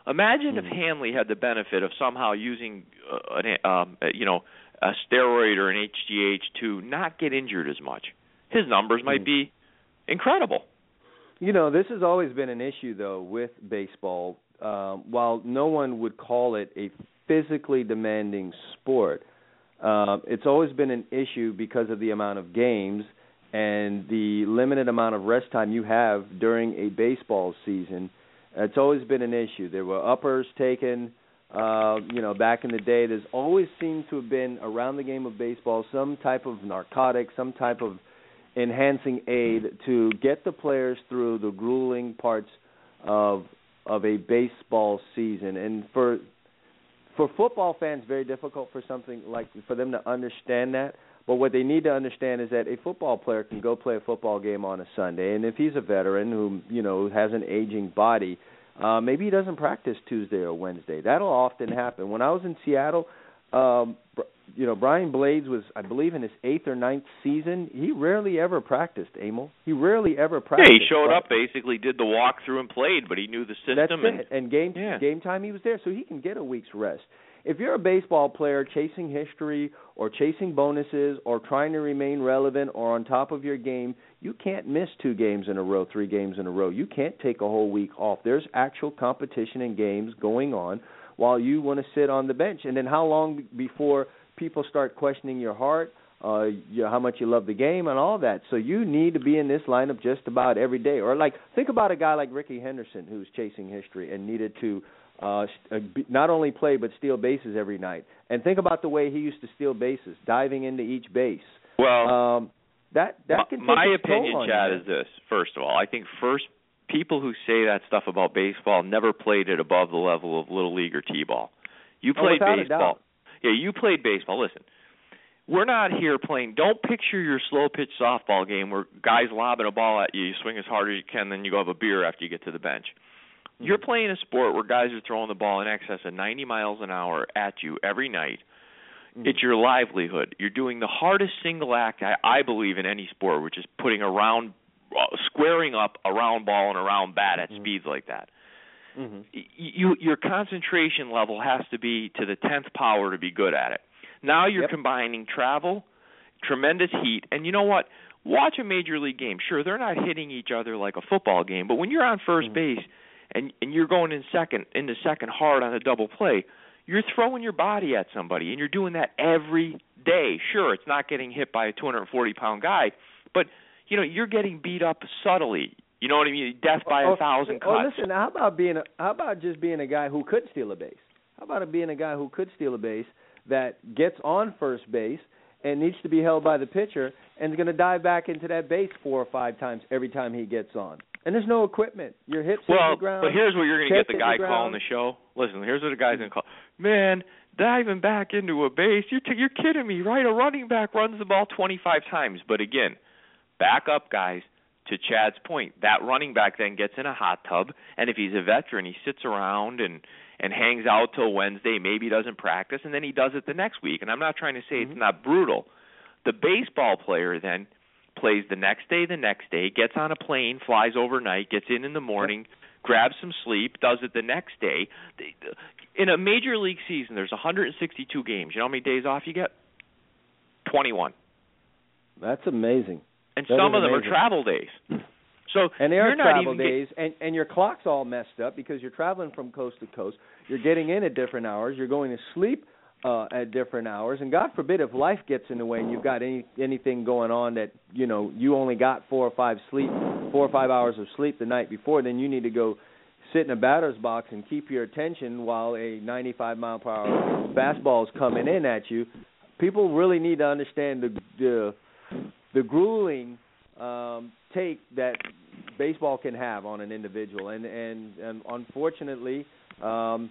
Imagine mm-hmm. if Hanley had the benefit of somehow using, uh, an, um, uh, you know, a steroid or an HGH to not get injured as much. His numbers might mm-hmm. be incredible. You know, this has always been an issue though with baseball. Um, while no one would call it a physically demanding sport, uh, it's always been an issue because of the amount of games and the limited amount of rest time you have during a baseball season it's always been an issue. There were uppers taken, uh, you know, back in the day. There's always seemed to have been around the game of baseball some type of narcotic, some type of enhancing aid to get the players through the grueling parts of of a baseball season. And for for football fans, very difficult for something like for them to understand that. But what they need to understand is that a football player can go play a football game on a Sunday, and if he's a veteran who you know has an aging body, uh, maybe he doesn't practice Tuesday or Wednesday. That'll often happen. When I was in Seattle, um, you know, Brian Blades was, I believe, in his eighth or ninth season. He rarely ever practiced, Emil. He rarely ever practiced. Yeah, he showed up, basically did the walkthrough and played, but he knew the system. That's and, it. And game yeah. game time, he was there, so he can get a week's rest if you're a baseball player chasing history or chasing bonuses or trying to remain relevant or on top of your game, you can't miss two games in a row, three games in a row. You can't take a whole week off. There's actual competition and games going on while you want to sit on the bench. And then how long before people start questioning your heart, uh you know, how much you love the game and all that. So you need to be in this lineup just about every day. Or like think about a guy like Rickey Henderson who's chasing history and needed to uh, uh not only play but steal bases every night. And think about the way he used to steal bases, diving into each base. Well, um, that that can my opinion, Chad, you. is this. First of all, I think first people who say that stuff about baseball never played it above the level of little league or t-ball. You Oh, played a baseball. Yeah, you played baseball. Listen, we're not here playing. Don't picture your slow pitch softball game where guys lobbing a ball at you. You swing as hard as you can, then you go have a beer after you get to the bench. You're playing a sport where guys are throwing the ball in excess of 90 miles an hour at you every night. Mm-hmm. It's your livelihood. You're doing the hardest single act I, I believe in any sport, which is putting a round, uh, squaring up a round ball and a round bat at Mhm. speeds like that. Mm-hmm. You, your concentration level has to be to the tenth power to be good at it. Now you're Yep. combining travel, tremendous heat, and you know what? Watch a major league game. Sure, they're not hitting each other like a football game, but when you're on 1st Mhm. base and and you're going in second into second hard on a double play, you're throwing your body at somebody, and you're doing that every day. Sure, it's not getting hit by a 240 pound guy, but you know you're getting beat up subtly. You know what I mean? Death by oh, a thousand oh, cuts. listen, how about being a, how about just being a guy who could steal a base? How about being a guy who could steal a base that gets on first base and needs to be held by the pitcher and is going to dive back into that base four or five times every time he gets on. And there's no equipment. Your hips hit well, the ground. Well, but here's where you're going to get the hit guy calling the show. Listen, here's what the guy's going to call. Man, diving back into a base. You're t- you're kidding me, right? A running back runs the ball 25 times, but again, back up, guys. To Chad's point, that running back then gets in a hot tub, and if he's a veteran, he sits around and and hangs out till Wednesday. Maybe doesn't practice, and then he does it the next week. And I'm not trying to say Mm-hmm. it's not brutal. The baseball player then plays the next day, the next day, gets on a plane, flies overnight, gets in in the morning, grabs some sleep, does it the next day. In a major league season, there's 162 games. You know how many days off you get? 21. That's amazing. And That some of them amazing. are travel days. So And they you're are travel even get- days, and and your clock's all messed up because you're traveling from coast to coast. You're getting in at different hours. You're going to sleep uh, at different hours, and God forbid if life gets in the way and you've got any anything going on that you know you only got four or five sleep, four or five hours of sleep the night before, then you need to go sit in a batter's box and keep your attention while a 95 mile per hour fastball is coming in at you. People really need to understand the the, the grueling um, take that baseball can have on an individual, and and, and unfortunately, um,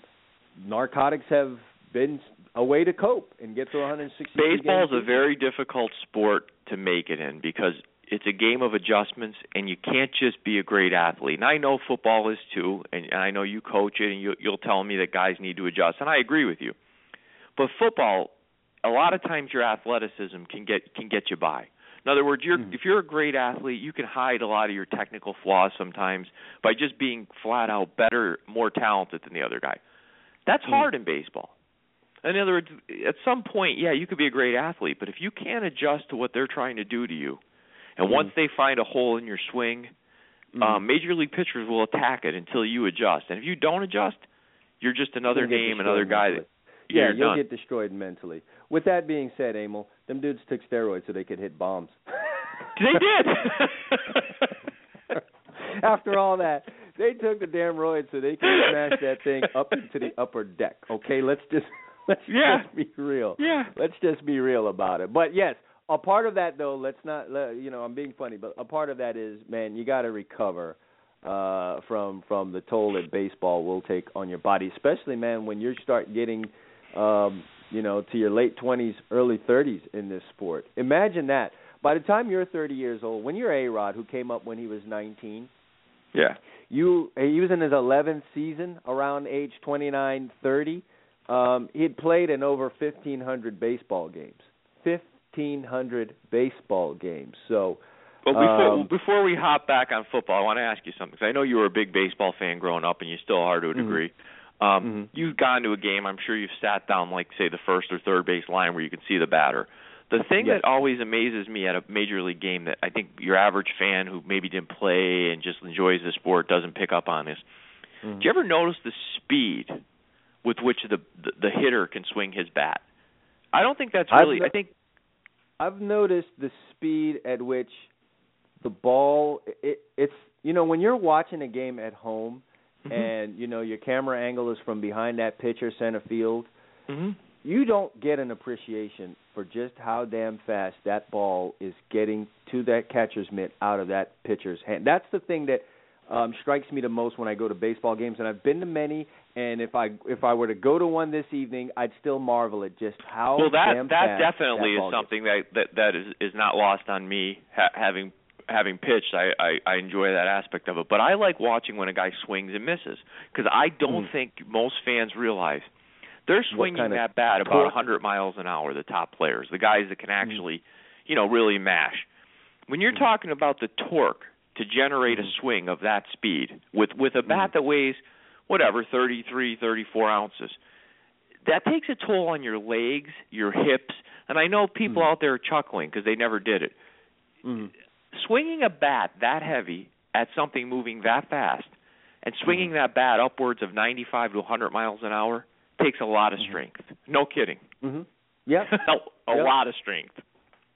narcotics have been a way to cope and get through 160. Baseball's a very difficult sport to make it in because it's a game of adjustments and you can't just be a great athlete. And I know football is too, and, and I know you coach it and you, you'll tell me that guys need to adjust, and I agree with you. But football, a lot of times your athleticism can get can get you by. In other words, you're mm-hmm. if you're a great athlete, you can hide a lot of your technical flaws sometimes by just being flat out better, more talented than the other guy. That's mm-hmm. hard in baseball. In other words, at some point, yeah, you could be a great athlete, but if you can't adjust to what they're trying to do to you, and once they find a hole in your swing, um, major league pitchers will attack it until you adjust. And if you don't adjust, you're just another You'll name, another guy mentally. that Yeah, you'll done. get destroyed mentally. With that being said, Emil, them dudes took steroids so they could hit bombs. They did. After all that, they took the damn roids so they could smash that thing up into the upper deck. Okay, let's just let's Yeah. just be real. Yeah. Let's just be real about it. But yes, a part of that though, let's not let, you know, I'm being funny, but a part of that is, man, you got to recover uh from from the toll that baseball will take on your body, especially man when you start getting um you know to your late 20s, early 30s in this sport. Imagine that. By the time you're 30 years old, when you're A-Rod who came up when he was 19, yeah. you he was in his 11th season around age 29 30 um he had played in over 1500 baseball games 1500 baseball games so But before um, before we hop back on football, I want to ask you something. 'cause I know you were a big baseball fan growing up, and you still are to a Mhm. degree. Um, Mhm. You've gone to a game. I'm sure you've sat down, like say the first or third base line, where you can see the batter. The thing Yes. that always amazes me at a major league game that I think your average fan who maybe didn't play and just enjoys the sport doesn't pick up on is. Mhm. Do you ever notice the speed with which the the, the hitter can swing his bat? I don't think that's really. no- I think I've noticed the speed at which the ball it, it's you know when you're watching a game at home Mhm. and you know your camera angle is from behind that pitcher center field Mhm. you don't get an appreciation for just how damn fast that ball is getting to that catcher's mitt out of that pitcher's hand. That's the thing that um strikes me the most when I go to baseball games and I've been to many and if I if I were to go to one this evening I'd still marvel at just how well that that definitely that is something that that that is is not lost on me ha- having having pitched, I, I I enjoy that aspect of it. But I like watching when a guy swings and misses because I don't Mm. think most fans realize they're swinging kind of that bat about torque? 100 miles an hour. The top players, the guys that can Mm-hmm. actually, you know, really mash. When you're talking about the torque to generate a Mm-hmm. swing of that speed with with a bat that weighs whatever 33, 34 ounces, that takes a toll on your legs, your hips, and I know people Mm-hmm. out there are chuckling because they never did it Mhm. swinging a bat that heavy at something moving that fast and Mm-hmm. swinging that bat upwards of 95 to 100 miles an hour takes a lot of strength. No kidding. Mhm. Yeah. a Yep. lot of strength.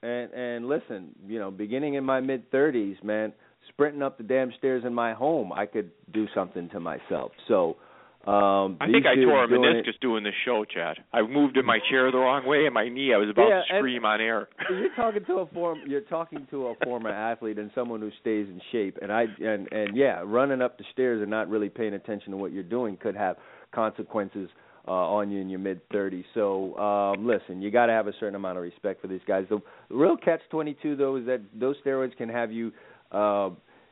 And and listen, you know, beginning in my mid thirties, man, sprinting up the damn stairs in my home, I could do something to myself. So um I think I tore a meniscus doing this show, Chad. I moved in my chair the wrong way and my knee. I was about Yeah, to scream on air. It, you're talking to a form you're talking to a former athlete and someone who stays in shape and I and and yeah, running up the stairs and not really paying attention to what you're doing could have consequences uh, on you in your mid 30s. So um, listen, you got to have a certain amount of respect for these guys. The real catch 22 though is that those steroids can have you uh,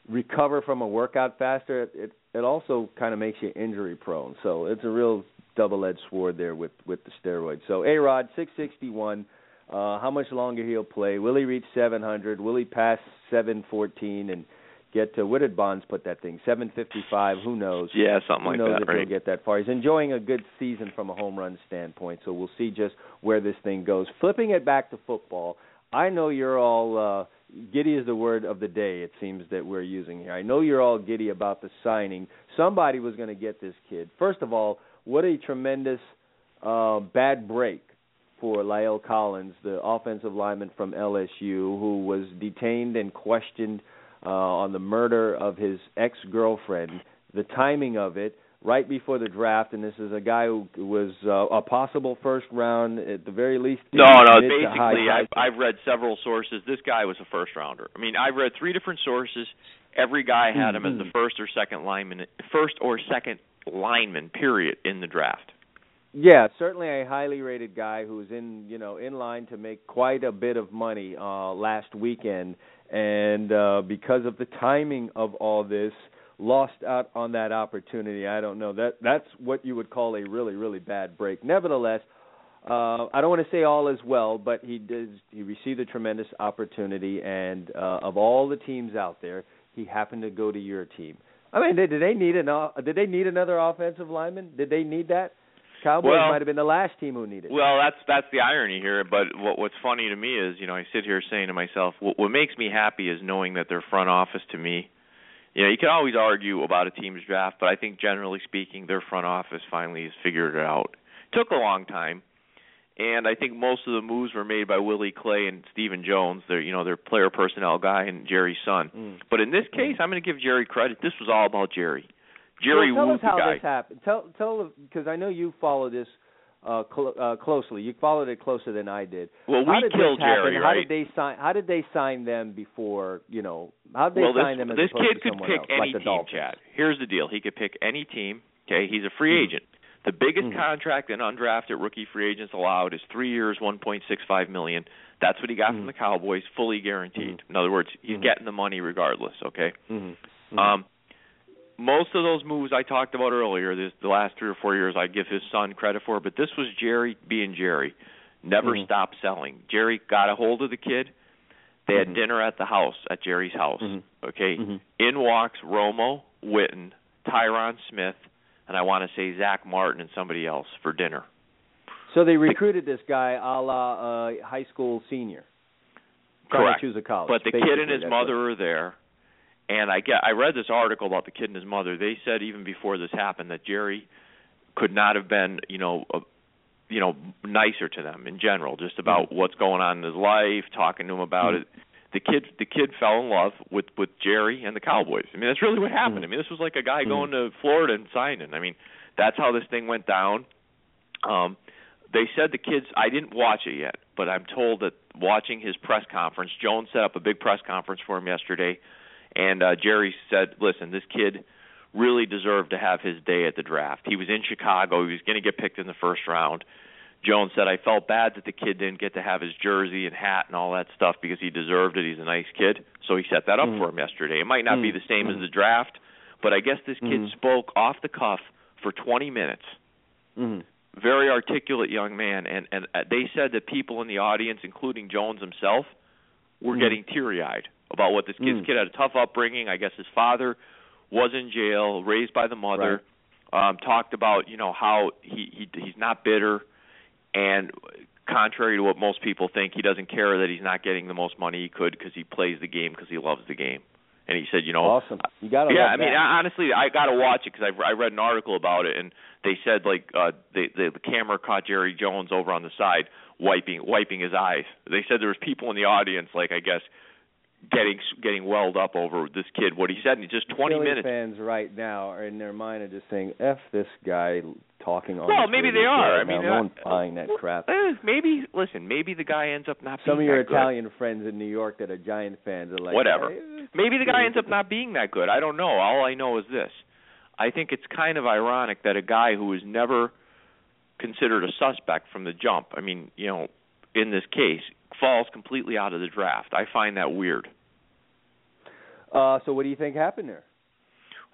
recover from a workout faster. It it, it also kind of makes you injury prone. So it's a real double-edged sword there with with the steroids. So A Rod 661. Uh, how much longer he'll play? Will he reach 700? Will he pass 714 and get to? Where did Bonds put that thing? 755. Who knows? Yeah, something Who like knows that, if right? he'll get that far? He's enjoying a good season from a home run standpoint, so we'll see just where this thing goes. Flipping it back to football, I know you're all uh, giddy is the word of the day. It seems that we're using here. I know you're all giddy about the signing. Somebody was going to get this kid. First of all, what a tremendous uh, bad break for La'el Collins, the offensive lineman from LSU, who was detained and questioned uh, on the murder of his ex girlfriend. The timing of it, right before the draft, and this is a guy who was uh, a possible first round, at the very least. No, no. high Basically, I've. I've read several sources. This guy was a first rounder. I mean, I've read three different sources. Every guy had him as the Mhm. first or second lineman, first or second lineman, period, in the draft. Yeah, certainly a highly rated guy who was in you know in line to make quite a bit of money uh last weekend and uh because of the timing of all this lost out on that opportunity. I don't know. That that's what you would call a really really bad break. Nevertheless, uh I don't want to say all is well, but he did he received a tremendous opportunity and uh of all the teams out there, he happened to go to your team. I mean, did, did they need an o- did they need another offensive lineman? Did they need that? Cowboys Well- might have been the last team who needed. it. Well, that's that's the irony here. But what what's funny to me is, you know, I sit here saying to myself, what, what makes me happy is knowing that their front office, to me, you know, you can always argue about a team's draft, but I think generally speaking, their front office finally has figured it out. took a long time, and I think most of the moves were made by Will McClay and Stephen Jones, their you know their player personnel guy and Jerry's son. Mm. But in this case, I'm going to give Jerry credit. This was all about Jerry. Jerry well, tell us how guy. this happened. Tell tell because I know you follow this uh, cl- uh closely. You followed it closer than I did. Well, we did killed? Jerry, How did they sign? How did they sign them before? You know, how did they well, sign this, them as this kid to could pick else, any like team? Chad. Here's the deal: he could pick any team. Okay, he's a free Mhm. agent. The biggest Mhm. contract an undrafted rookie free agents allowed is three years, 1.65 million. That's what he got Mhm. from the Cowboys, fully guaranteed. Mhm. In other words, he's Mhm. getting the money regardless. Okay. Mm-hmm. Um, most of those moves I talked about earlier, this, the last three or four years, I give his son credit for, but this was Jerry being Jerry. Never Mhm. stopped selling. Jerry got a hold of the kid. They had Mhm. dinner at the house, at Jerry's house. Mhm. Okay. Mhm. In walks Romo, Witten, Tyron Smith, and I want to say Zack Martin and somebody else for dinner. So they recruited this guy a la uh, high school senior. Trying Correct. to choose a college. But the kid and his mother what- were there, and I get I read this article about the kid and his mother. They said even before this happened that Jerry could not have been, you know, a, you know, nicer to them in general, just about Mm-hmm. what's going on in his life, talking to him about Mhm. it. The kid the kid fell in love with with Jerry and the Cowboys. I mean, that's really what happened. Mhm. I mean, this was like a guy Mhm. going to Florida and signing. I mean, that's how this thing went down. Um they said the kids I didn't watch it yet, but I'm told that watching his press conference, Jones set up a big press conference for him yesterday and uh Jerry said, "Listen, this kid really deserved to have his day at the draft. He was in Chicago, he was going to get picked in the first round. Jones said I felt bad that the kid didn't get to have his jersey and hat and all that stuff because he deserved it. He's a nice kid, so he set that up Mm. for him yesterday. It might not be Mm. the same as Mm. the draft, but I guess this kid Mm. spoke off the cuff for 20 minutes. Mm-hmm. Very articulate young man, and and uh, they said that people in the audience, including Jones himself, were Mm. getting teary-eyed about what this kid's Mm. kid had a tough upbringing. I guess his father was in jail, raised by the mother. Um, talked about you know how he, he he's not bitter, and contrary to what most people think, he doesn't care that he's not getting the most money he could because he plays the game because he loves the game. And he said, you know, Awesome. You got to yeah, I mean, that. honestly, I got to watch it because I I read an article about it, and they said like uh, they, they the camera caught Jerry Jones over on the side wiping wiping his eyes. They said there was people in the audience, like I guess, getting getting welled up over this kid what he said in just 20 Philly minutes. fans right now are in their mind are just saying, "F this guy talking on." Well, maybe they are. right I mean, no uh, one's buying that crap. Eh, maybe listen, maybe the guy ends up not Some being of your that good. Italian friends in New York that are Giant fans are like, Whatever. "Eh, Maybe the guy ends up not being that good. I don't know. All I know is this. I think it's kind of ironic that a guy who was never considered a suspect from the jump, I mean, you know, in this case, falls completely out of the draft. I find that weird. Uh, so what do you think happened there?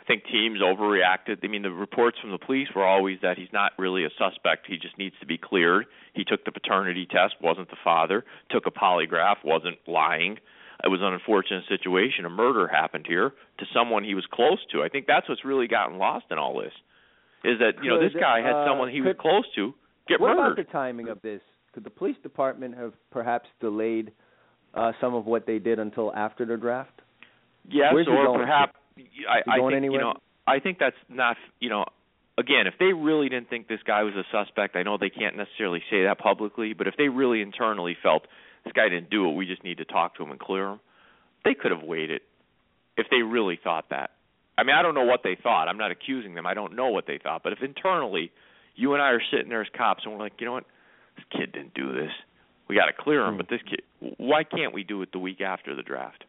I think teams overreacted. I mean, the reports from the police were always that he's not really a suspect. He just needs to be cleared. He took the paternity test, wasn't the father. Took a polygraph, wasn't lying. It was an unfortunate situation. A murder happened here to someone he was close to. I think that's what's really gotten lost in all this. Is that you know this guy had uh, someone he was close to get what murdered. about the timing of this? Could the police department have perhaps delayed uh, some of what they did until after the draft? Yes, Where's or perhaps I, I think anywhere? you know I think that's not you know again if they really didn't think this guy was a suspect, I know they can't necessarily say that publicly, but if they really internally felt this guy didn't do it, we just need to talk to him and clear him, they could have waited if they really thought that. I mean, I don't know what they thought. I'm not accusing them. I don't know what they thought, but if internally you and I are sitting there as cops and we're like, you know what, this kid didn't do this. We got to clear him, Hmm. but this kid, why can't we do it the week after the draft?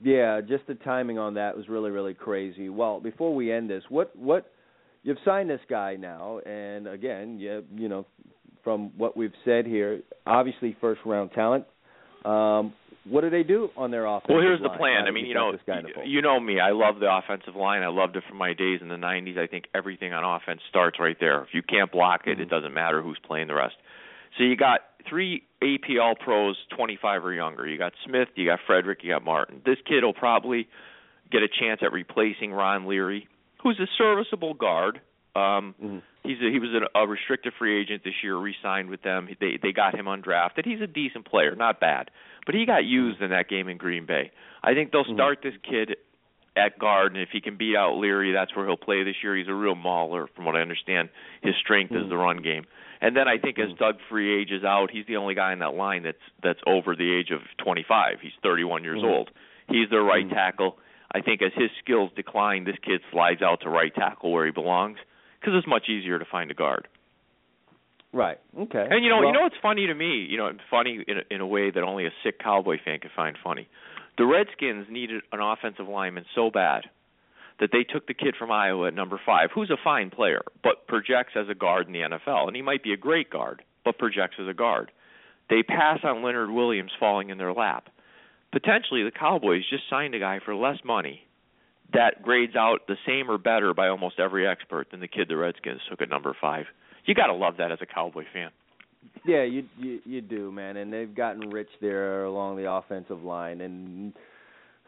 Yeah, just the timing on that was really really crazy. Well, before we end this, what what you've signed this guy now, and again, you you know, from what we've said here, obviously first round talent. Um, what do they do on their offense? Well, here's the plan. I mean, you know, this guy in the fold? you know me. I love the offensive line. I loved it from my days in the '90s. I think everything on offense starts right there. If you can't block it, it doesn't matter who's playing the rest. So you got three APL pros, 25 or younger. You got Smith, you got Frederick, you got Martin. This kid will probably get a chance at replacing Ron Leary, who's a serviceable guard. Um, Mhm. He's a, he was a, a restricted free agent this year, re-signed with them. They they got him undrafted. He's a decent player, not bad, but he got used in that game in Green Bay. I think they'll Mhm. start this kid at guard, and if he can beat out Leary, that's where he'll play this year. He's a real mauler, from what I understand. His strength is Mhm. the run game. And then I think as Mhm. Doug Free ages out, he's the only guy in that line that's that's over the age of 25. He's 31 years Mhm. old. He's their right Mhm. tackle. I think as his skills decline, this kid slides out to right tackle where he belongs because it's much easier to find a guard. Right. Okay. And you know, Well, you know what's funny to me? You know, funny in a, in a way that only a sick Cowboy fan could find funny. The Redskins needed an offensive lineman so bad that they took the kid from Iowa at number five, who's a fine player, but projects as a guard in the NFL, and he might be a great guard, but projects as a guard. They pass on Leonard Williams falling in their lap. Potentially, the Cowboys just signed a guy for less money that grades out the same or better by almost every expert than the kid the Redskins took at number five. You got to love that as a Cowboy fan. Yeah, you you you do, man, and they've gotten rich there along the offensive line, and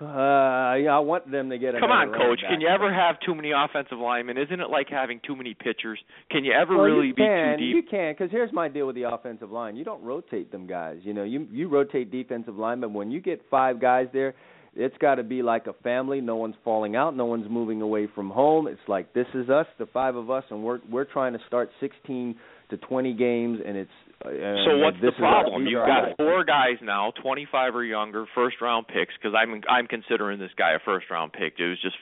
uh, yeah, I want them to get. Come on, coach. Can you ever have too many offensive linemen? Isn't it like having too many pitchers? Can you ever well, really you be too deep? You can, because here's my deal with the offensive line. You don't rotate them guys. You know, you you rotate defensive linemen. When you get five guys there, it's got to be like a family. No one's falling out. No one's moving away from home. It's like this is us, the five of us, and we're we're trying to start 16 to 20 games, and it's. So what's the is our- problem? these You've got guys. four guys now, 25 or younger, first round picks. Because I'm I'm considering this guy a first round pick. It was just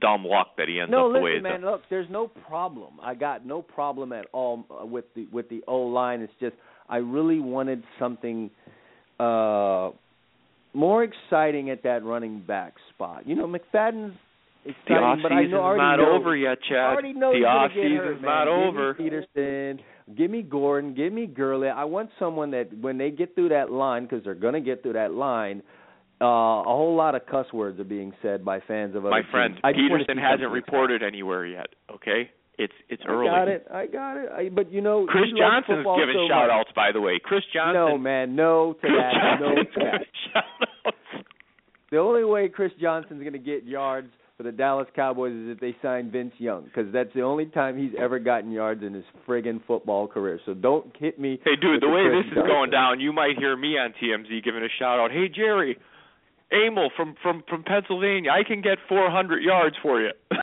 dumb luck that he ends no, up the listen, way he's man. Look, there's no problem. I got no problem at all uh, with the with the O line. It's just I really wanted something uh more exciting at that running back spot. You know, McFadden's exciting, The off but I season's know already not know, over yet, I Chad. already know the he's gonna off get hurt, season's man. not over. Peterson, Give me Gordon. Give me Gurley. I want someone that when they get through that line, because they're going to get through that line, uh, a whole lot of cuss words are being said by fans of other My teams. friend, I Peterson hasn't reported anywhere yet. Okay, it's it's early. I got it. I got it. I, but you know, Chris Johnson's giving so shout much. outs, by the way. Chris Johnson. No, man, no to Chris that. No to that. giving shout outs. The only way Chris Johnson's going to get yards for the Dallas Cowboys is if they sign Vince Young, because that's the only time he's ever gotten yards in his friggin' football career. So don't hit me. Hey, dude, the way this is Johnson. going down, you might hear me on TMZ giving a shout out. Hey, Jerry, Emil from from from Pennsylvania, I can get 400 yards for you.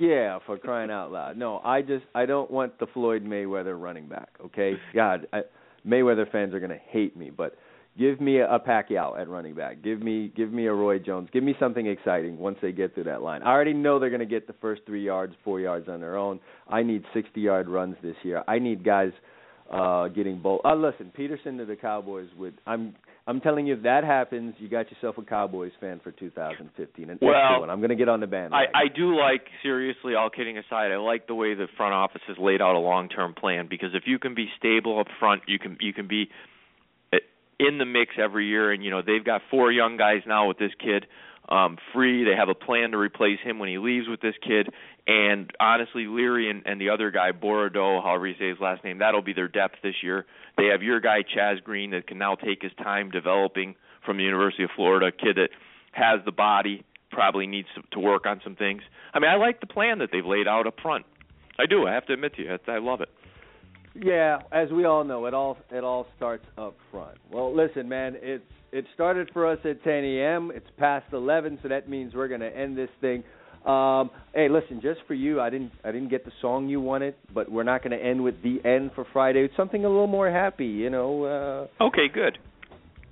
Yeah, for crying out loud. No, I just I don't want the Floyd Mayweather running back. Okay, God, I, Mayweather fans are gonna hate me, but give me a, Pacquiao at running back. Give me give me a Roy Jones. Give me something exciting once they get through that line. I already know they're gonna get the first three yards, four yards on their own. I need sixty yard runs this year. I need guys uh getting bold. Uh listen, Peterson to the Cowboys would I'm I'm telling you if that happens, you got yourself a Cowboys fan for 2015 and Well. I'm going to get on the I bandwagon. I do like seriously, all kidding aside, I like the way the front office has laid out a long-term plan because if you can be stable up front, you can you can be in the mix every year and you know, they've got four young guys now with this kid um free. They have a plan to replace him when he leaves with this kid and honestly Leary and, and the other guy Bernadeau, however you say his last name, that'll be their depth this year. They have your guy Chaz Green that can now take his time developing from the University of Florida, a kid that has the body, probably needs to, work on some things. I mean, I like the plan that they've laid out up front. I do. I have to admit to you, I love it. Yeah, as we all know, it all it all starts up front. Well, listen, man, it's it started for us at 10 a.m. It's past 11, so that means we're going to end this thing. Um, hey, listen, just for you, I didn't I didn't get the song you wanted, but we're not going to end with the end for Friday. It's something a little more happy, you know. Uh, Okay, good.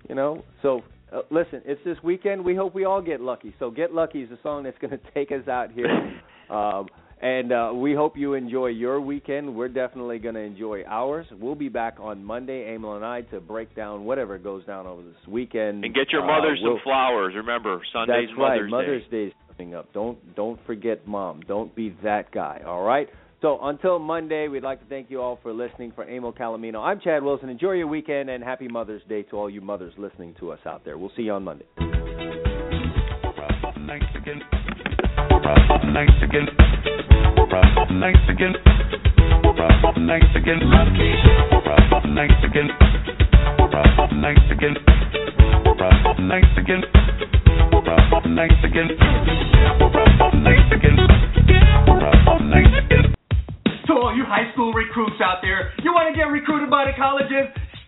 you know, so uh, listen, it's this weekend. We hope we all get lucky. So "Get Lucky" is the song that's going to take us out here. Um, and uh, we hope you enjoy your weekend. We're definitely going to enjoy ours. We'll be back on Monday, Emil and I, to break down whatever goes down over this weekend. And get your Uh, mother we'll- some flowers. Remember, Sunday's That's right. Mother's, Mother's Day. Day is coming up. Don't don't forget mom. Don't be that guy. All right. So until Monday, we'd like to thank you all for listening. For Emil Calomino, I'm Chad Wilson. Enjoy your weekend and happy Mother's Day to all you mothers listening to us out there. We'll see you on Monday. To all you high school recruits out there, you want to get recruited by the colleges?